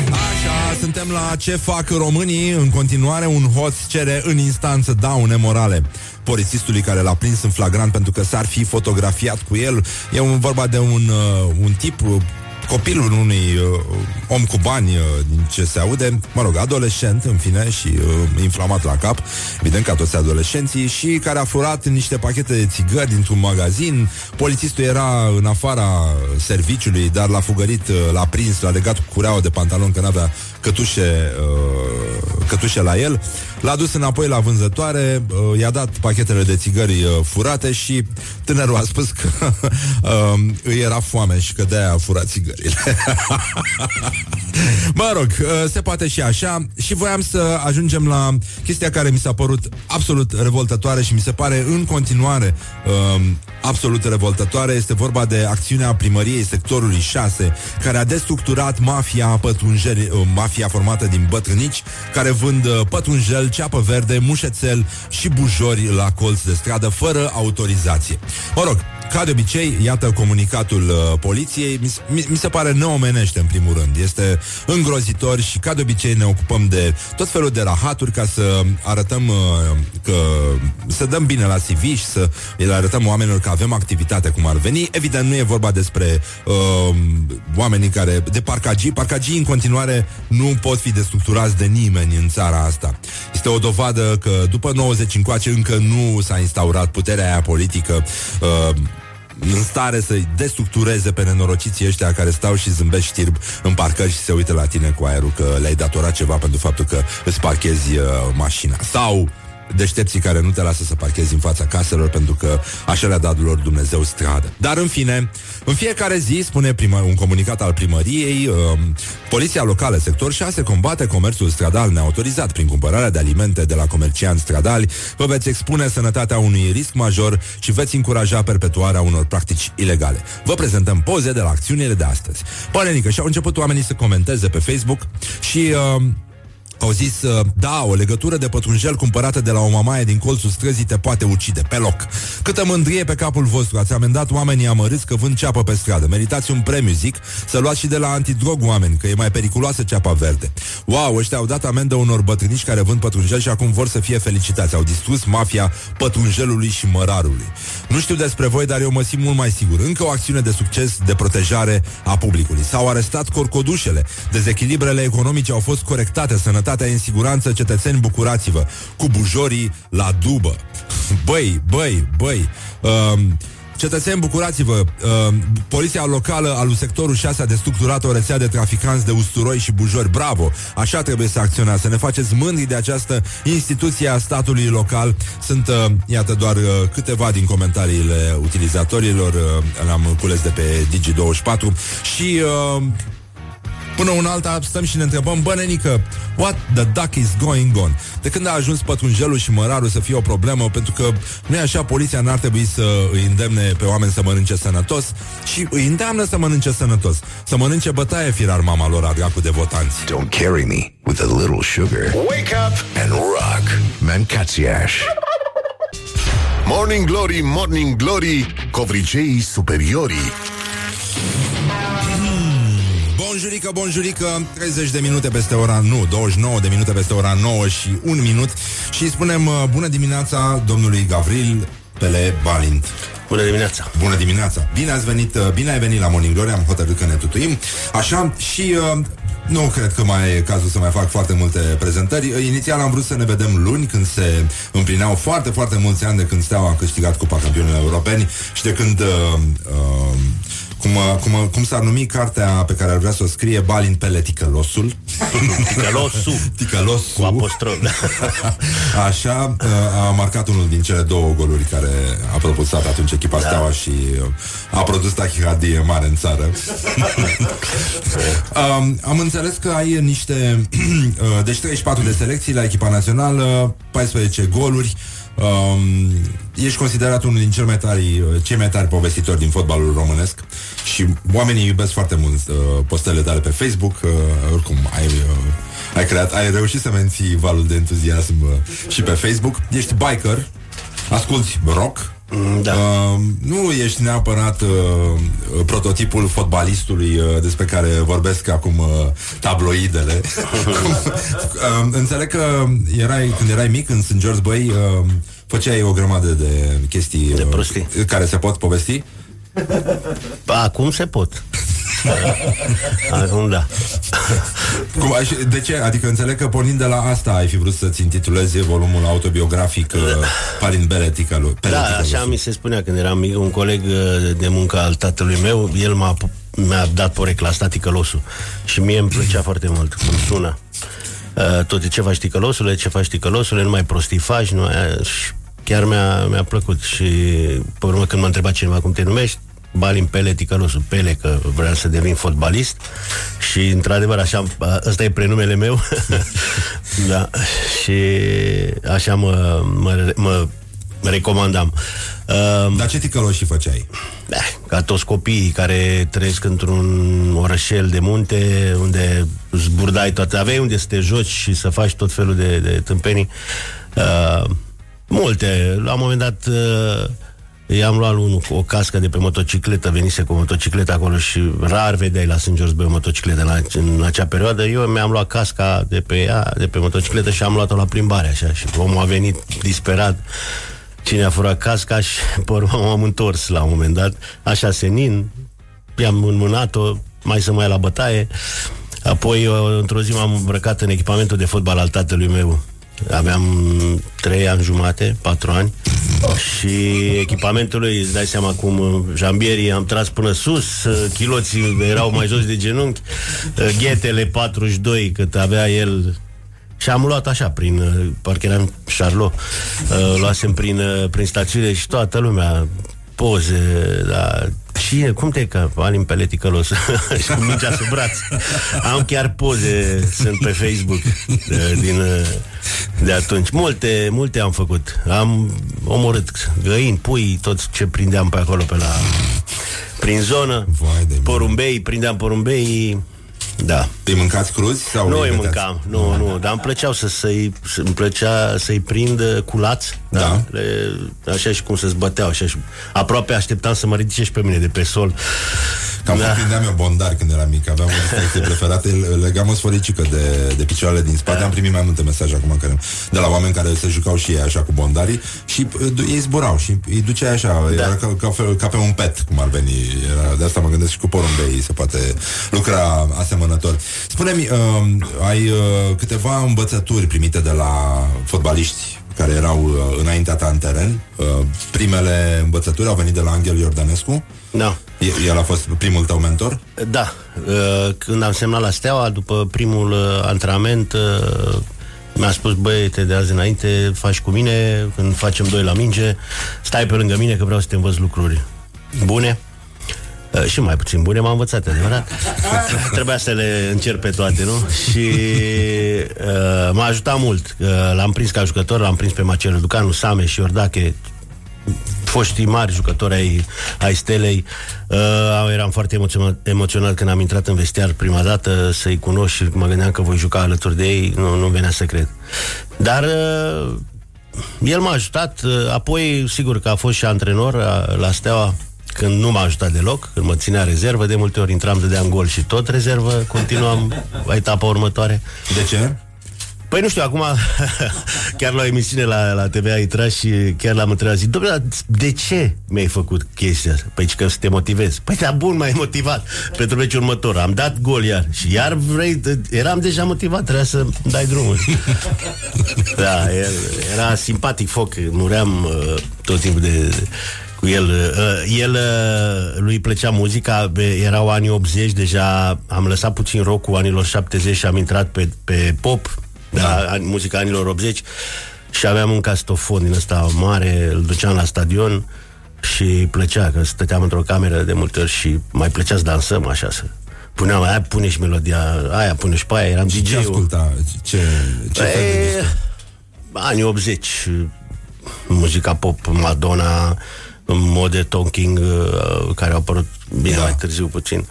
Așa, suntem la ce fac românii. În continuare, un hoț cere în instanță daune morale polițistului care l-a prins în flagrant pentru că s-ar fi fotografiat cu el. E un, vorba de un, uh, un tip uh, copilul unui uh, om cu bani, uh, din ce se aude, mă rog, adolescent, în fine, și uh, inflamat la cap, evident ca toți adolescenții, și care a furat niște pachete de țigări dintr-un magazin. Polițistul era în afara serviciului, dar l-a fugărit, uh, l-a prins, l-a legat cu cureaua de pantalon, că n-avea cătușe, uh, cătușe la el. L-a dus înapoi la vânzătoare, uh, i-a dat pachetele de țigări uh, furate și tânărul a spus că uh, îi era foame și că de-aia a furat țigările. mă rog, uh, se poate și așa și voiam să ajungem la chestia care mi s-a părut absolut revoltătoare și mi se pare în continuare uh, absolut revoltătoare. Este vorba de acțiunea primăriei sectorului 6 care a destructurat mafia pătrunjeli, uh, mafia formată din bătrânici care vând uh, pătrunjel, ceapă verde, mușețel și bujori la colț de stradă fără autorizație. Mă rog, ca de obicei, iată comunicatul uh, poliției, mi, mi, mi se pare neomenește în primul rând. Este îngrozitor și ca de obicei ne ocupăm de tot felul de rahaturi ca să arătăm uh, că să dăm bine la CV și să le arătăm oamenilor că avem activitate cum ar veni. Evident, nu e vorba despre uh, oamenii care, de parcagii. Parcagii în continuare nu pot fi destructurați de nimeni în țara asta. Este o dovadă că după 90 încoace încă nu s-a instaurat puterea aia politică uh, în stare să-i destructureze pe nenorociții ăștia care stau și zâmbesc știrb în parcări și se uită la tine cu aerul că le-ai datorat ceva pentru faptul că îți parchezi uh, mașina. Sau deștepții care nu te lasă să parchezi în fața caselor pentru că așa le-a dat lor Dumnezeu stradă. Dar în fine, în fiecare zi, spune prima, un comunicat al primăriei, um, Poliția locală, sector 6, combate comerțul stradal neautorizat prin cumpărarea de alimente de la comercianți stradali, vă veți expune sănătatea unui risc major și veți încuraja perpetuarea unor practici ilegale. Vă prezentăm poze de la acțiunile de astăzi. Părenică, și au început oamenii să comenteze pe Facebook și... Uh, au zis, uh, da, o legătură de pătrunjel cumpărată de la o mamaie din colțul străzii te poate ucide, pe loc. Câtă mândrie pe capul vostru, ați amendat oamenii amărâți că vând ceapă pe stradă. Meritați un premiu, zic, să luați și de la antidrog oameni, că e mai periculoasă ceapa verde. Wow, ăștia au dat amendă unor bătrânici care vând pătrunjel și acum vor să fie felicitați. Au distrus mafia pătrunjelului și mărarului. Nu știu despre voi, dar eu mă simt mult mai sigur. Încă o acțiune de succes de protejare a publicului. S-au arestat corcodușele. Dezechilibrele economice au fost corectate, sănătatea e în siguranță, cetățeni bucurați-vă. Cu bujorii la dubă. Băi, băi, băi. Um, Cetățeni, bucurați-vă! Uh, poliția locală al sectorul 6 a destructurat o rețea de traficanți de usturoi și bujori. Bravo! Așa trebuie să acționați, să ne faceți mândri de această instituție a statului local. Sunt, uh, iată, doar uh, câteva din comentariile utilizatorilor. Uh, le-am cules de pe Digi24 și... Uh, Până una alta stăm și ne întrebăm, bă, nenică, what the duck is going on? De când a ajuns pătrunjelul și mărarul să fie o problemă, pentru că nu e așa, poliția n-ar trebui să îi îndemne pe oameni să mănânce sănătos și îi îndeamnă să mănânce sănătos. Să mănânce bătaie firar mama lor a dracu de votanți. Don't carry me with a little sugar. Wake up And rock. Mancațiaș. Morning Glory, Morning Glory, covriceii superiorii. Bonjurică, bonjurică 30 de minute peste ora Nu, 29 de minute peste ora 9 și 1 minut Și spunem uh, bună dimineața domnului Gavril Pele Balint Bună dimineața! Bună dimineața! Bine ați venit, uh, bine ai venit la Morning Glory, am hotărât că ne tutuim. Așa, și uh, nu cred că mai e cazul să mai fac foarte multe prezentări. Uh, Inițial am vrut să ne vedem luni, când se împlineau foarte, foarte mulți ani de când Steaua a câștigat Cupa Campionilor Europeni și de când... Uh, uh, cum, uh, cum, uh, cum s-ar numi cartea pe care ar vrea să o scrie Balin Pele Ticălosul Ticălosul. Ticălosul Cu apostrof. Așa, uh, a marcat unul din cele două goluri care a propulsat atunci echipa da. Steaua și uh, a produs tachicardie mare în țară. um, am înțeles că ai niște... uh, deci 34 de selecții la echipa națională, 14 goluri. Um, ești considerat unul din cel mai tari, uh, cei mai tari povestitori din fotbalul românesc și oamenii iubesc foarte mult uh, postele tale pe Facebook. Uh, oricum, ai, uh, ai creat, ai reușit să menții valul de entuziasm uh, și pe Facebook. Ești biker, asculti rock, Da. Uh, nu ești neapărat uh, prototipul fotbalistului uh, despre care vorbesc acum uh, tabloidele. uh, înțeleg că erai, când erai mic în St. George Bay, uh, făceai o grămadă de chestii De uh, prostii. care se pot povesti. Acum se pot. Acum da. Cum, aș, de ce? Adică înțeleg că pornind de la asta ai fi vrut să-ți intitulezi volumul autobiografic uh, Palin Beletica lui. Da, așa mi se spunea când eram mic, un coleg uh, de muncă al tatălui meu, el m-a, mi-a dat porecla asta ticălosul. Și mie îmi plăcea foarte mult cum sună. Uh, tot ce faci ticălosule, ce faci ticălosule, nu mai prostii faci, nu mai... Și chiar mi-a, mi-a plăcut și pe urmă când m-a întrebat cineva cum te numești, Balin Pele Ticălosul Pele, că vreau să devin fotbalist și într-adevăr așa, ăsta e prenumele meu da, și așa mă, mă, mă recomandam. Uh, Dar ce ticăloși făceai? da, ca toți copiii care trăiesc într-un orășel de munte unde zburdai toate, aveai unde să te joci și să faci tot felul de, de tâmpenii. Uh, multe. La un moment dat uh, i-am luat unul cu o cască de pe motocicletă, venise cu o motocicletă acolo și rar vedeai la St. George Bay o motocicletă la, în acea perioadă. Eu mi-am luat casca de pe ea, de pe motocicletă și am luat-o la plimbare așa și omul a venit disperat cine a furat casca și pe urmă m-am întors la un moment dat, așa senin, i-am înmânat-o, mai să mai la bătaie, apoi eu, într-o zi m-am îmbrăcat în echipamentul de fotbal al tatălui meu. Aveam trei ani jumate, patru ani. Și echipamentul lui, îți dai seama cum uh, jambierii am tras până sus, uh, chiloții erau mai jos de genunchi, uh, ghetele 42 cât avea el. Și am luat așa, prin, uh, parcă eram Charlot, uh, luasem prin, uh, prin stațiune și toată lumea, poze, da, Cine, cum te că Alin Peleti călos și cu mingea sub braț. Am chiar poze, sunt pe Facebook de, din, uh, de atunci. Multe, multe am făcut. Am omorât găini, pui, tot ce prindeam pe acolo, pe la prin zonă. Vai de mine. porumbei, prindeam porumbei. Da. Îi mâncați cruzi? Sau Nu îi vedeați? mâncam, nu, nu, dar îmi plăceau să, să-i, să, îmi plăcea să-i prind uh, culați, da. Da. Le, așa și cum se zbăteau, așa și aproape așteptam să mă ridice și pe mine de pe sol. Cam Da. da. prindeam eu bondar când eram mic Aveam o distracție preferată Legam o sforicică de, de picioarele din spate Da. Am primit mai multe mesaje acum care, De la oameni care se jucau și ei așa cu bondarii Și uh, du- ei zburau și îi duceai așa Da. Era ca, ca, fel- ca pe un pet Cum ar veni era, De asta mă gândesc și cu porumbei Se poate lucra asemănător Spune-mi, uh, ai uh, câteva învățături primite de la fotbaliști care erau uh, înaintea ta în teren. Uh, primele învățături au venit de la Angel Iordănescu. Da. E- El a fost primul tău mentor? Da, uh, când am semnat la Steaua, după primul uh, antrenament, uh, mi-a spus, băi, te de azi înainte, faci cu mine, când facem doi la minge, stai pe lângă mine că vreau să te învăț lucruri bune. Uh, și mai puțin bune m-am învățat, e adevărat. Trebuia să le încerc pe toate, nu? Și uh, m-a ajutat mult. Uh, l-am prins ca jucător, l-am prins pe Marcel Ducanu, Same și Iordache, foștii mari jucători ai, ai Stelei. Uh, eram foarte emoționat, emoționat când am intrat în vestiar prima dată să-i cunosc și mă gândeam că voi juca alături de ei. Nu, nu venea să cred. Dar uh, el m-a ajutat. Uh, apoi, sigur că a fost și antrenor uh, la Steaua când nu m-a ajutat deloc, când mă ținea rezervă, de multe ori intram, dădeam gol și tot rezervă, continuam la etapa următoare. De ce? Păi nu știu, acum chiar la o emisiune la, la TVA Itra și chiar l-am întrebat, zic, domnule, dar de ce mi-ai făcut chestia asta? Păi că să te motivezi. Păi da, bun, m-ai motivat pentru meciul următor. Am dat gol iar și iar vrei, eram deja motivat, trebuia să dai drumul. da, el, era simpatic foc, muream uh, tot timpul de cu el. Uh, el uh, lui îi plăcea muzica, be, erau anii 80, deja am lăsat puțin rock-ul anilor 70 și am intrat pe, pe pop, da. da, muzica anilor 80 și aveam un castofon din ăsta mare, îl duceam la stadion și îi plăcea, că stăteam într-o cameră de multe ori și mai plăcea să dansăm așa, să puneam, aia pune și melodia, aia pune și pe aia, eram Ce DJ-ul. asculta? Ce, ce fel de E, disc? anii 80 muzica pop, Madonna Mode Talking uh, care au apărut bine Da. mai târziu puțin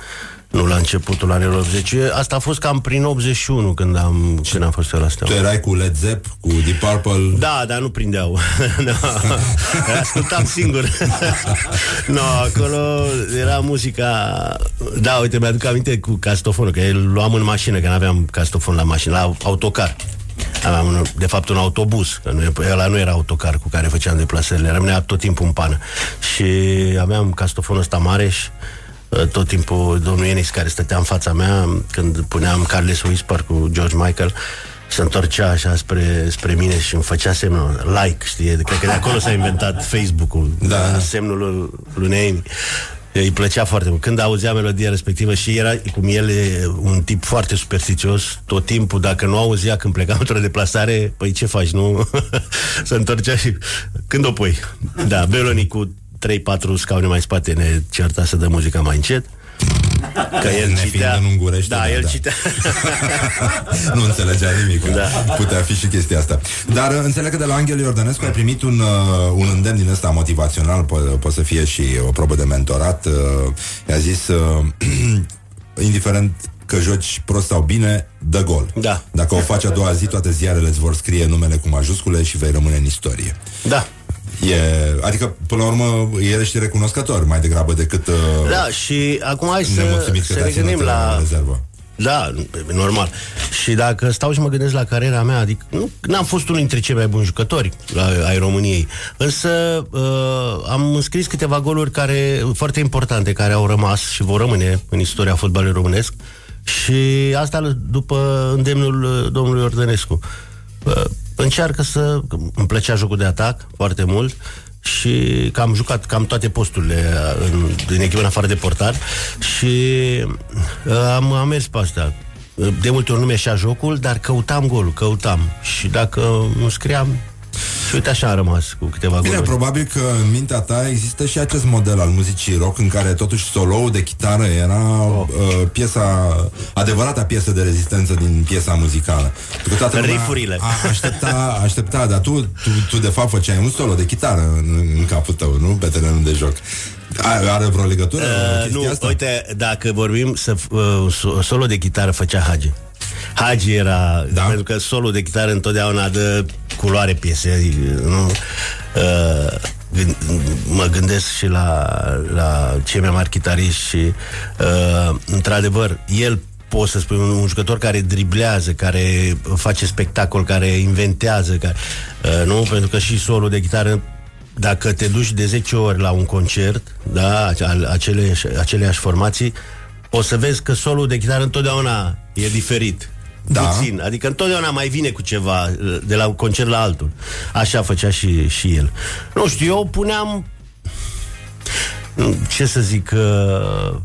nu la începutul anilor 80 asta a fost cam prin 81 când am, când am fost eu la Steaua Tu erai cu Led Zepp, cu Deep Purple da, dar nu prindeau. no, ascultam singur. no, acolo era muzica... Da, uite, mi-aduc aminte cu castofonul, că îl luam în mașină, că nu aveam castofon la mașină, la autocar. Aveam, un, de fapt, un autobuz, că nu, e- ăla nu era autocar cu care făceam deplasările, rămânea tot timpul în pană. Și aveam castofonul ăsta mare și uh, tot timpul domnul Enis care stătea în fața mea când puneam Carles Whisper cu George Michael se întorcea așa spre, spre mine și îmi făcea semnul like, știi? Cred că de acolo s-a inventat Facebook-ul, Da. semnul lui, lui Neemi. Îi plăcea foarte mult. Când auzea melodia respectivă și era, cum el e un tip foarte superstițios, tot timpul, dacă nu auzea când pleca într-o deplasare, păi ce faci, nu? Se întorcea și... Când o pui? Da, Beloni cu 3-4 scaune mai spate ne certa să dă muzica mai încet. Că el Ne citea... fiind în ungurește, da, da, el da. citea... nu înțelegea nimic. Da. Da. Putea fi și chestia asta. Dar uh, înțeleg că de la Angel Iordănescu ai primit un, uh, un îndemn din ăsta motivațional, po- poate să fie și o probă de mentorat. Uh, i-a zis, uh, indiferent că joci prost sau bine, dă gol. Da. Dacă o faci a doua zi, toate ziarele îți vor scrie numele cu majuscule și vei rămâne în istorie. Da. E, adică, până la urmă, el ești recunoscător mai degrabă decât uh, Da, și acum hai să, nemulțumit că să te-a ne gândim ținut la... în rezervă. Da, e normal. Și dacă stau și mă gândesc la cariera mea, adică nu n-am fost unul dintre cei mai buni jucători ai, ai României, însă uh, am înscris câteva goluri care foarte importante, care au rămas și vor rămâne în istoria fotbalului românesc și asta după îndemnul uh, domnului Ordănescu. Uh, încearcă să... că Îmi plăcea jocul de atac foarte mult și că am jucat cam toate posturile uh, în, din echipa în afară de portar și uh, am, am mers pe astea. Uh, De multe ori nu mi-așa jocul, dar căutam golul, căutam. Și dacă nu scriam, și uite așa am rămas cu câteva Bine, goluri. probabil că în mintea ta există și acest model al muzicii rock în care totuși solo de chitară era oh. uh, piesa, adevărata piesă de rezistență din piesa muzicală. Pentru că toată lumea Riffurile. A, aștepta, aștepta, dar tu, tu, tu de fapt făceai un solo de chitară în, în capul tău, nu? Pe terenul de joc. Are, are vreo legătură Uh, chestia nu, asta? uite, dacă vorbim să, uh, so- solo de chitară făcea Hagi. Hagi era, Da. pentru că solo de chitară întotdeauna dă culoare piesei, nu? Uh, gând, mă gândesc și la, la cei mai mari chitariști și uh, într-adevăr, el poți să spui un, un jucător care driblează, care face spectacol, care inventează, care, uh, nu? Pentru că și solo de chitară dacă te duci de 10 ori la un concert, da, al aceleași, aceleași formații, o să vezi că solul de chitară întotdeauna e diferit. Da. Puțin. Adică întotdeauna mai vine cu ceva uh, de la un concert la altul. Așa făcea și, și el. Nu știu, eu puneam nu, ce să zic uh,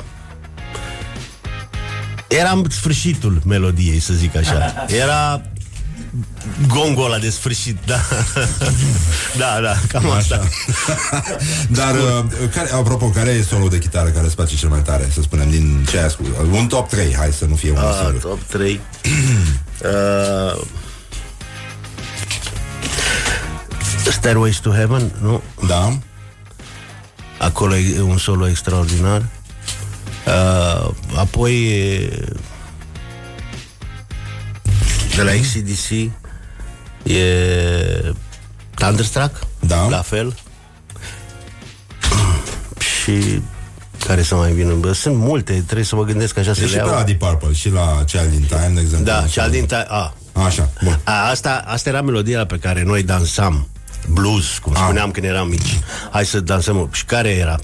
Eram sfârșitul melodiei, să zic așa. Era gongul ăla de sfârșit, da. da, da, cam asta. Dar, uh, care, apropo, care e solo de chitară care îți place cel mai tare, să spunem, din ce ai ascultat? Un top 3, hai să nu fie unul Ah, singur. top 3. uh, Stairways to Heaven, nu? Da? Acolo e un solo extraordinar. Uh, apoi e, de la XCDC e Thunderstruck, Da. la fel. Și care să mai vină? Bă, sunt multe, trebuie să mă gândesc așa să E le și pe iau. la Deep Purple și la Child in Time, de exemplu. Da, cea din ta- a, Așa, bun. a, asta, asta era melodia pe care noi dansam blues, cum Ah. spuneam când eram mici. Hai să dansăm. Și care era?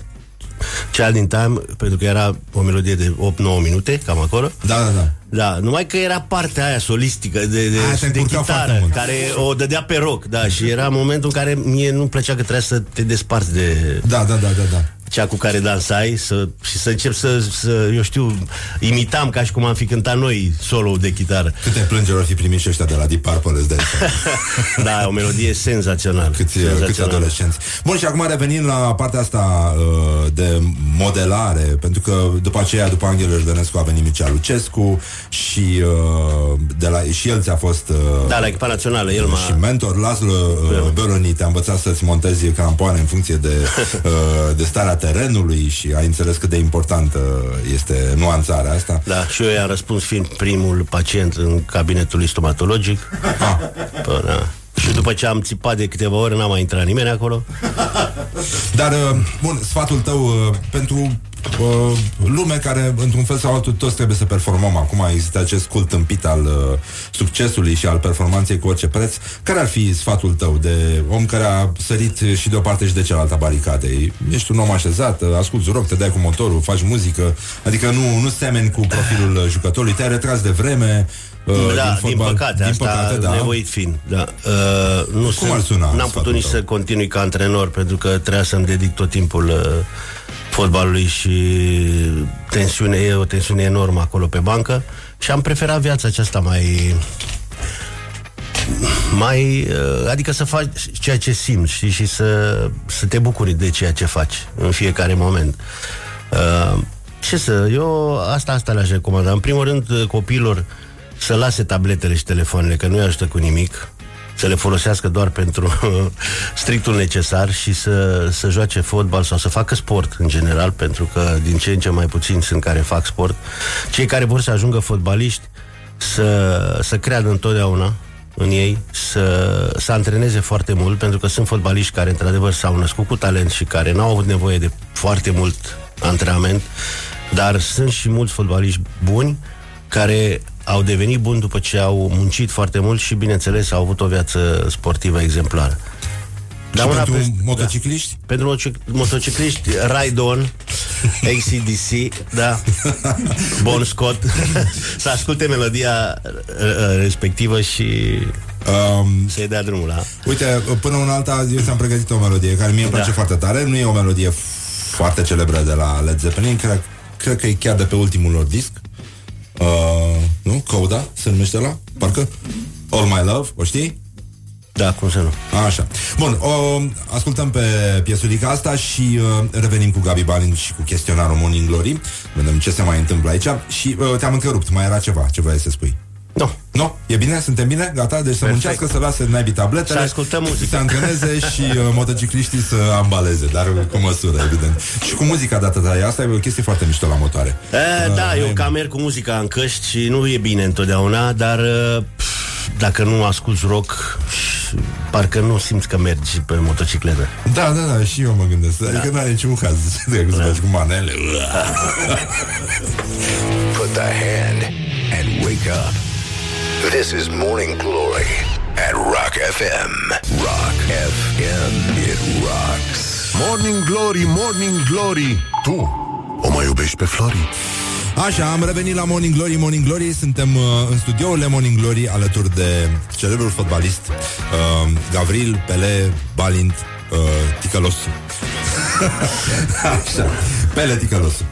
Cea din Time, pentru că era o melodie de 8-9 minute, cam acolo. Da, da, da. Da, numai că era partea aia solistică de, de, Aia te de încurca foarte chitară, mult. care o dădea pe rock, da, și era momentul în care mie nu plăcea că trebuia să te desparți de Da, da, da, da, da. Cea cu care dansai să, și să încep să, să, eu știu, imitam ca și cum am fi cântat noi solo de chitară. Câte plângeri ar fi primit și ăștia de la Deep Purple, îți dai seama. Da, o melodie senzațională. câți, câți senzațională. adolescenți. Bun, și acum revenim la partea asta uh, de modelare, pentru că după aceea, după Angel Iordănescu a venit Mircea Lucescu și, uh, de la, și el ți-a fost uh, Da, la echipa națională, el m-a... și mentor. Laslo uh, Beloni te-a învățat să-ți montezi crampoane în funcție de, uh, de starea terenului și ai înțeles cât de importantă este nuanțarea asta. Da, și eu i-am răspuns fiind primul pacient în cabinetul stomatologic. Ah. Pă, da. Și după ce am țipat de câteva ore, n-a mai intrat nimeni acolo. Dar, uh, bun, sfatul tău uh, pentru uh, lume care, într-un fel sau altul, toți trebuie să performăm. Acum există acest cult împit al uh, succesului și al performanței cu orice preț. Care ar fi sfatul tău de om care a sărit și de o parte și de cealaltă a baricadei? Ești un om așezat, uh, asculti rock, te dai cu motorul, faci muzică, adică nu, nu semeni cu profilul uh, jucătorului, te-ai retras de vreme, uh, da, din, fotbal. păcate, din asta păcate, da. nevoit fiind. Da. Uh, nu Cum ar suna N-am sfatul putut nici tău? să continui ca antrenor, pentru că trebuia să-mi dedic tot timpul uh, fotbalului și tensiune, e o tensiune enormă acolo pe bancă și am preferat viața aceasta mai mai, uh, adică să faci ceea ce simți știi, și să, să te bucuri de ceea ce faci în fiecare moment. Uh, ce să, eu asta, asta le-aș recomanda. În primul rând, uh, copiilor să lase tabletele și telefoanele, că nu-i ajută cu nimic, să le folosească doar pentru strictul necesar și să, să joace fotbal sau să facă sport în general, pentru că din ce în ce mai puțini sunt care fac sport. Cei care vor să ajungă fotbaliști să, să creadă întotdeauna în ei, să, să antreneze foarte mult, pentru că sunt fotbaliști care într-adevăr s-au născut cu talent și care n-au avut nevoie de foarte mult antrenament, dar sunt și mulți fotbaliști buni care au devenit buni după ce au muncit foarte mult și, bineînțeles, au avut o viață sportivă exemplară. Da, și pentru peste, motocicliști? Da. Pentru motocicliști, Ride On, ACDC, da, Bon Scott, să asculte melodia uh, respectivă și um, să-i dea drumul la... Uite, până un alta, eu ți-am pregătit o melodie care mie îmi place da. foarte tare, nu e o melodie foarte celebră de la Led Zeppelin, cred, cred că e chiar de pe ultimul lor disc, uh, nu? Coda se numește la, parcă All My Love, o știi? Da, cum să nu. Așa. Bun, o, ascultăm pe piesulica asta și uh, revenim cu Gabi Balin și cu chestionarul Morning Glory. Vedem ce se mai întâmplă aici. Și uh, te-am întrerupt, mai era ceva, ce vrei să spui? Nu. Nu? E bine? Suntem bine? Gata? Deci Perfect. să muncească, să lase naibii tabletele. Să ascultăm muzică. Să se antreneze și uh, motocicliștii să ambaleze, dar cu măsură, evident. Și cu muzica dată ta. Asta e o chestie foarte mișto la motoare. E, uh, da, eu cam merg cu muzica în căști și nu e bine întotdeauna, dar uh, dacă nu asculti rock, parcă nu simți că mergi pe motocicletă. Da, da, da, și eu mă gândesc. Da. Adică nu are niciun caz de da. să faci cu manele. Put the hand and wake up. This is Morning Glory at Rock FM. Rock FM, it rocks. Morning Glory, Morning Glory. Tu o mai iubești pe Flori? Așa, am revenit la Morning Glory Morning Glory, suntem uh, în studiourile Morning Glory Alături de celebrul fotbalist uh, Gavril, Pele, Balint uh, Ticălosu Așa, Pele Ticălosu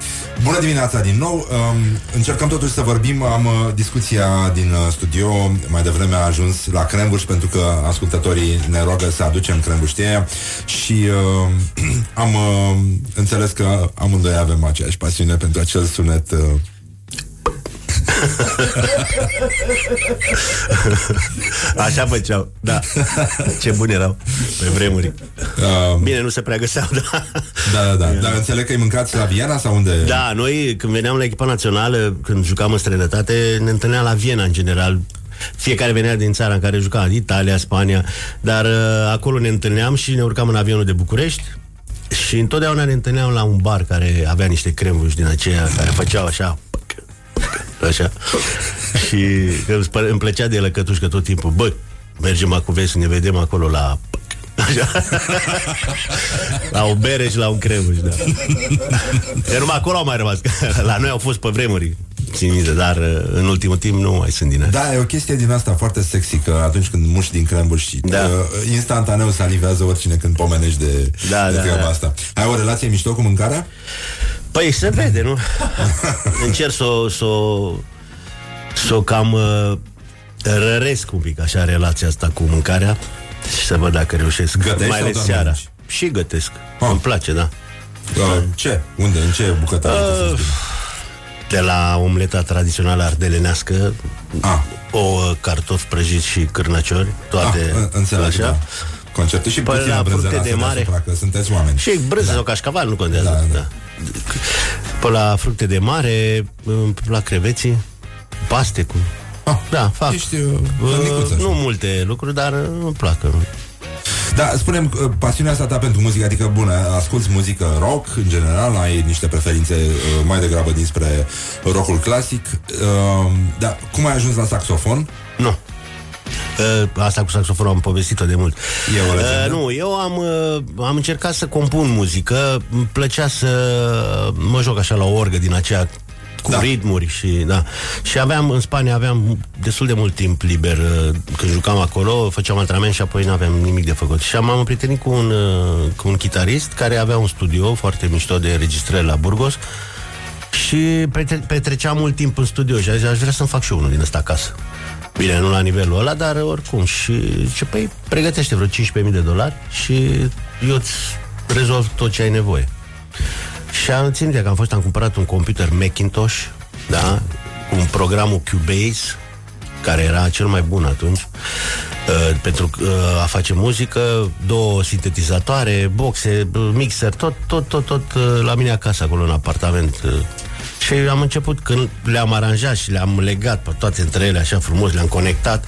Bună dimineața din nou. Um, Încercăm totuși să vorbim. Am uh, discuția din uh, studio. Mai devreme a ajuns la Crembuș Pentru că ascultătorii ne rogă să aducem crembuștie. Și uh, am uh, înțeles că amândoi avem aceeași pasiune Pentru acel sunet uh, Așa făceau, da. Ce buni erau pe vremuri. Um, Bine, nu se prea găseau, da. Da, da, da. Dar înțeleg că îi mâncați la Viena sau unde? Da, noi când veneam la echipa națională, când jucam în străinătate, ne întâlneam la Viena în general fiecare venea din țara în care juca, Italia, Spania, dar uh, acolo ne întâlneam și ne urcam în avionul de București și întotdeauna ne întâlneam la un bar care avea niște crembuși din aceea care făceau așa Așa. și îmi plăcea de el cătușcă tot timpul. Bă, mergem acum, vezi, să ne vedem acolo la Așa. la o bereș și la un cremuș, da. Iar numai acolo au mai rămas. La noi au fost pe vremuri țin minte, dar uh, în ultimul timp nu mai sunt din aia. Da, e o chestie din asta foarte sexy, că atunci când muși din crembuș și da. uh, instantaneu salivează oricine când pomenești de, da, de da, treaba da. asta. Ai o relație mișto cu mâncarea? Păi se vede, nu? Încerc să o să o să o cam uh, răresc un pic așa relația asta cu mâncarea și să văd dacă reușesc. Gătești mai ales seara. Mănânci? Și gătesc. Ah. Îmi place, da. Uh, ce? Unde? În ce bucătărie? Uh, de la omleta tradițională ardelenească, ah. ouă, cartofi prăjiți și cârnăciori, toate ah, înțeleg, așa. Da. Conceptul și Păi la fructe de mare. Deasupra, că sunteți oameni. Și brânză Da. sau cașcaval, nu contează. Da, Da, da. Da. Pe la fructe de mare, la creveții, paste cu... Ah, Da, fac. Ești uh, mămicuță, Uh, nu așa. multe lucruri, dar uh, îmi plac. Da, spunem uh, pasiunea asta ta pentru muzică, adică bună, asculti muzică rock în general, ai niște preferințe uh, mai degrabă dinspre rockul clasic. Uh, da, cum ai ajuns la saxofon? Nu. Uh, Asta cu saxofonul am povestit-o de mult. E o legendă? Uh, nu, eu am, uh, am încercat să compun muzică. Îmi plăcea să mă joc așa la o orgă din aceea cu Da. da. ritmuri și da. Și aveam în Spania aveam destul de mult timp liber uh, când jucam acolo, făceam antrenament și apoi nu aveam nimic de făcut. Și am, am împrietenit cu un uh, cu un chitarist care avea un studio foarte mișto de registrări la Burgos și petre- petreceam mult timp în studio și a zis, aș vrea să-mi fac și eu unul din ăsta acasă. Bine, nu la nivelul ăla, dar oricum. Și ce păi, pregătește vreo 15.000 de dolari și eu îți rezolv tot ce ai nevoie. Și am ținut că am fost, am cumpărat un computer Macintosh, da, cu un programul Cubase, care era cel mai bun atunci, uh, pentru uh, a face muzică, două sintetizatoare, boxe, uh, mixer, tot, tot, tot, tot uh, la mine acasă, acolo în apartament. uh. Și am început, când le-am aranjat și le-am legat pe toate între ele așa frumos, le-am conectat,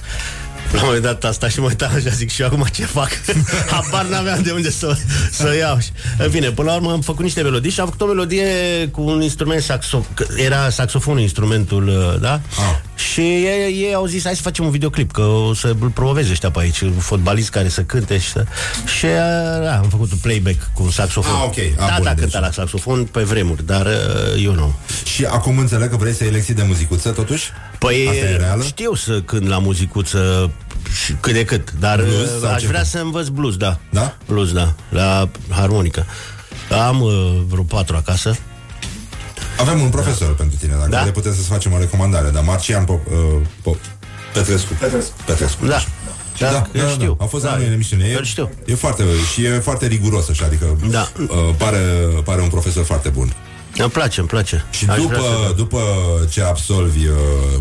la un moment dat asta și mă uitam așa, zic și eu acum ce fac? Habar n-aveam de unde să, să iau. Și, În fine, până la urmă am făcut niște melodii și am făcut o melodie cu un instrument saxo... că Era saxofonul instrumentul, uh, da? Ah. Și ei, ei au zis, hai să facem un videoclip, că o să îl promoveze ăștia pe aici, un fotbalist care să cânte și să... Și uh, da, am făcut un playback cu un saxofon. Ah, ok. Ah, da, bun, da, deci- cânta la saxofon pe vremuri, dar uh, eu nu. Și acum înțeleg că vrei să iei lecții de muzicuță, totuși? Păi Asta e reală? știu să cânt la muzicuță și cât de cât, dar Blues uh, sau aș ce vrea fel? să învăț blues, da. Da? Blues, da, la harmonică. Am uh, vreo patru acasă. Avem un profesor pentru tine, dacă Da? da? putem să-ți facem o recomandare, dar Marcian Pop, uh, Pop, Petrescu. Petrescu. Petrescu. Da. Da, eu știu. A fost Da, la noi în emisiune. E, îl știu. e foarte, și e foarte riguros așa, adică Da. uh, pare, pare un profesor foarte bun. Îmi place, îmi place. Și Aș după, vrea să- după ce absolvi uh,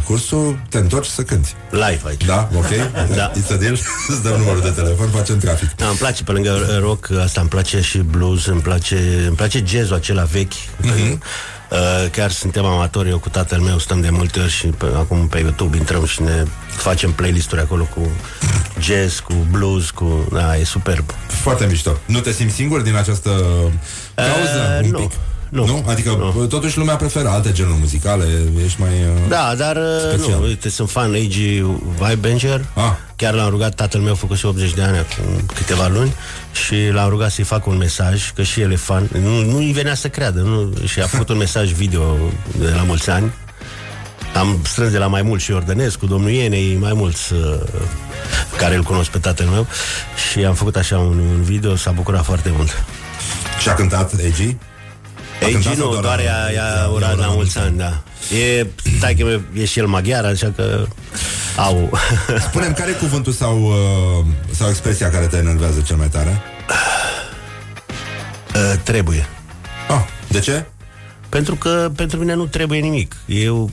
cursul, te întorci să cânti. Live aici. Da? Ok? Da. It's a deal? Îți dăm numărul de telefon, facem trafic. Da, îmi place pe lângă uh, rock, asta îmi place și blues, îmi place, îmi place jazzul acela vechi. Mhm. Uh, chiar suntem amatori, eu cu tatăl meu stăm de multe ori și pe, acum pe YouTube intrăm și ne facem playlist-uri acolo cu jazz, cu blues, cu... Da, e superb. Foarte mișto. Nu te simți singur din această cauză? Uh, un nu. pic? Nu. nu? Adică Nu. totuși lumea preferă alte genuri muzicale, ești mai... Uh... Da, dar uh, Special. nu, uite, sunt fan A.G. Weibanger Ah. Chiar l-am rugat, tatăl meu a făcut și 80 de ani acum câteva luni Și l-am rugat să-i fac un mesaj Că și el e fan Nu, nu îi venea să creadă nu? Și a făcut un mesaj video de la mulți ani Am strâns de la mai mulți și Iordănescu, domnul Ienei, mai mulți uh, care îl cunosc pe tatăl meu Și am făcut așa un, un video, s-a bucurat foarte mult Și a cântat AG? A Ei, cântat sau nu, doar doar la- ea, ea la- ura la la mulți ani, da. E, stai că meu, e și el maghiar, așa că au. Spune-mi, care e cuvântul sau, uh, sau expresia care te enervează cel mai tare? Uh, trebuie. Ah, de ce? Pentru că pentru mine nu trebuie nimic. Eu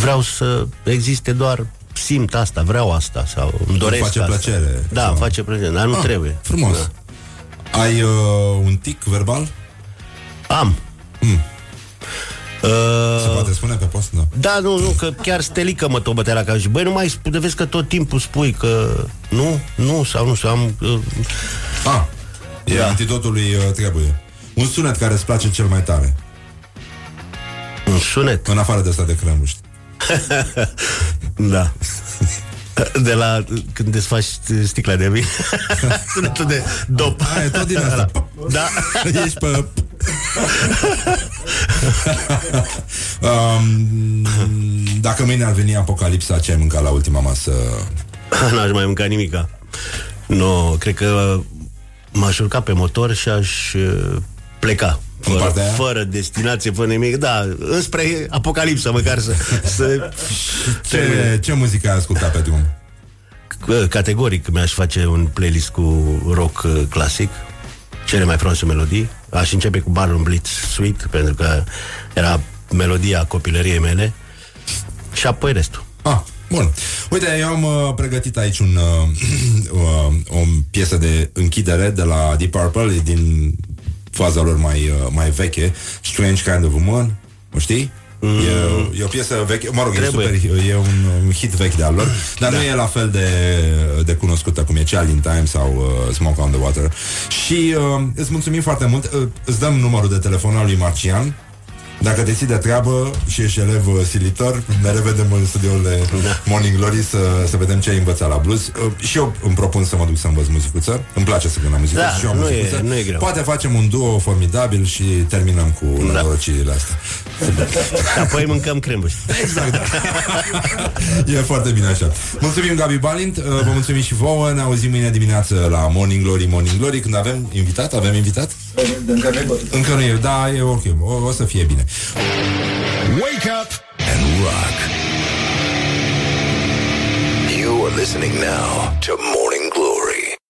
vreau să existe doar simt asta, vreau asta sau îmi doresc face asta. plăcere, Da, sau- îmi face plăcere, dar nu Ah, trebuie. Frumos. Da. Ai uh, un tic verbal? Am. Mm. Uh, Se poate spune pe post? Da. Da, nu, nu, că chiar stelică mă tot bătea la cap și băi, nu mai spune, vezi că tot timpul spui că nu, nu, sau nu știu, am... Uh, Ah, e Da. antidotul lui uh, trebuie. Un sunet care îți place cel mai tare, un sunet. în afară de asta de crămuști. Da. De la când desfaci sticla de vin Sunetul de dop Ah, e tot din asta. Da Ești pe... um, dacă mâine ar veni apocalipsa, ce ai mâncat la ultima masă? N-aș mai mânca nimica Nu, cred că M-aș urca pe motor și aș uh, pleca În fără, partea aia? fără destinație, fără nimic Da, înspre apocalipsă măcar să, să Ce, ce muzică ai ascultat pe drum? C- Categoric mi-aș face un playlist cu rock uh, clasic Cele mai frumoase melodii Aș începe cu Baron Blitz Suite Pentru că era melodia copilăriei mele Și apoi restul Ah, bun. Uite, eu am uh, pregătit aici un, uh, uh, o piesă de închidere de la Deep Purple, e din faza lor mai, uh, mai veche, Strange Kind of Woman, o știi? Mm. E, e o piesă veche, mă rog, Trebuie. e super, e un, un hit vechi de al lor, dar da. nu e la fel de, de cunoscută cum e Child in Time sau uh, Smoke on the Water. Și uh, îți mulțumim foarte mult, uh, îți dăm numărul de telefon al lui Marcian, dacă te ții de treabă și ești elev uh, silitor, ne revedem în studioul de Da. Morning Glory să, să vedem ce ai învățat la blues. Uh, și eu îmi propun să mă duc să învăț muzicuță. Îmi place să cânt la muzică Da, și eu am nu e- muzicuță. nu e greu. Poate facem un duo formidabil și terminăm cu Da. nenorocirile astea. Și apoi mâncăm crembuși. Exact. e foarte bine așa. Mulțumim, Gabi Balint. Uh, Vă mulțumim și vouă. Ne auzim mâine dimineață la Morning Glory, Morning Glory. Când avem invitat, avem invitat? Încă nu Încă nu e, da, e ok. O, o să fie bine. Wake up and rock. You are listening now to Morning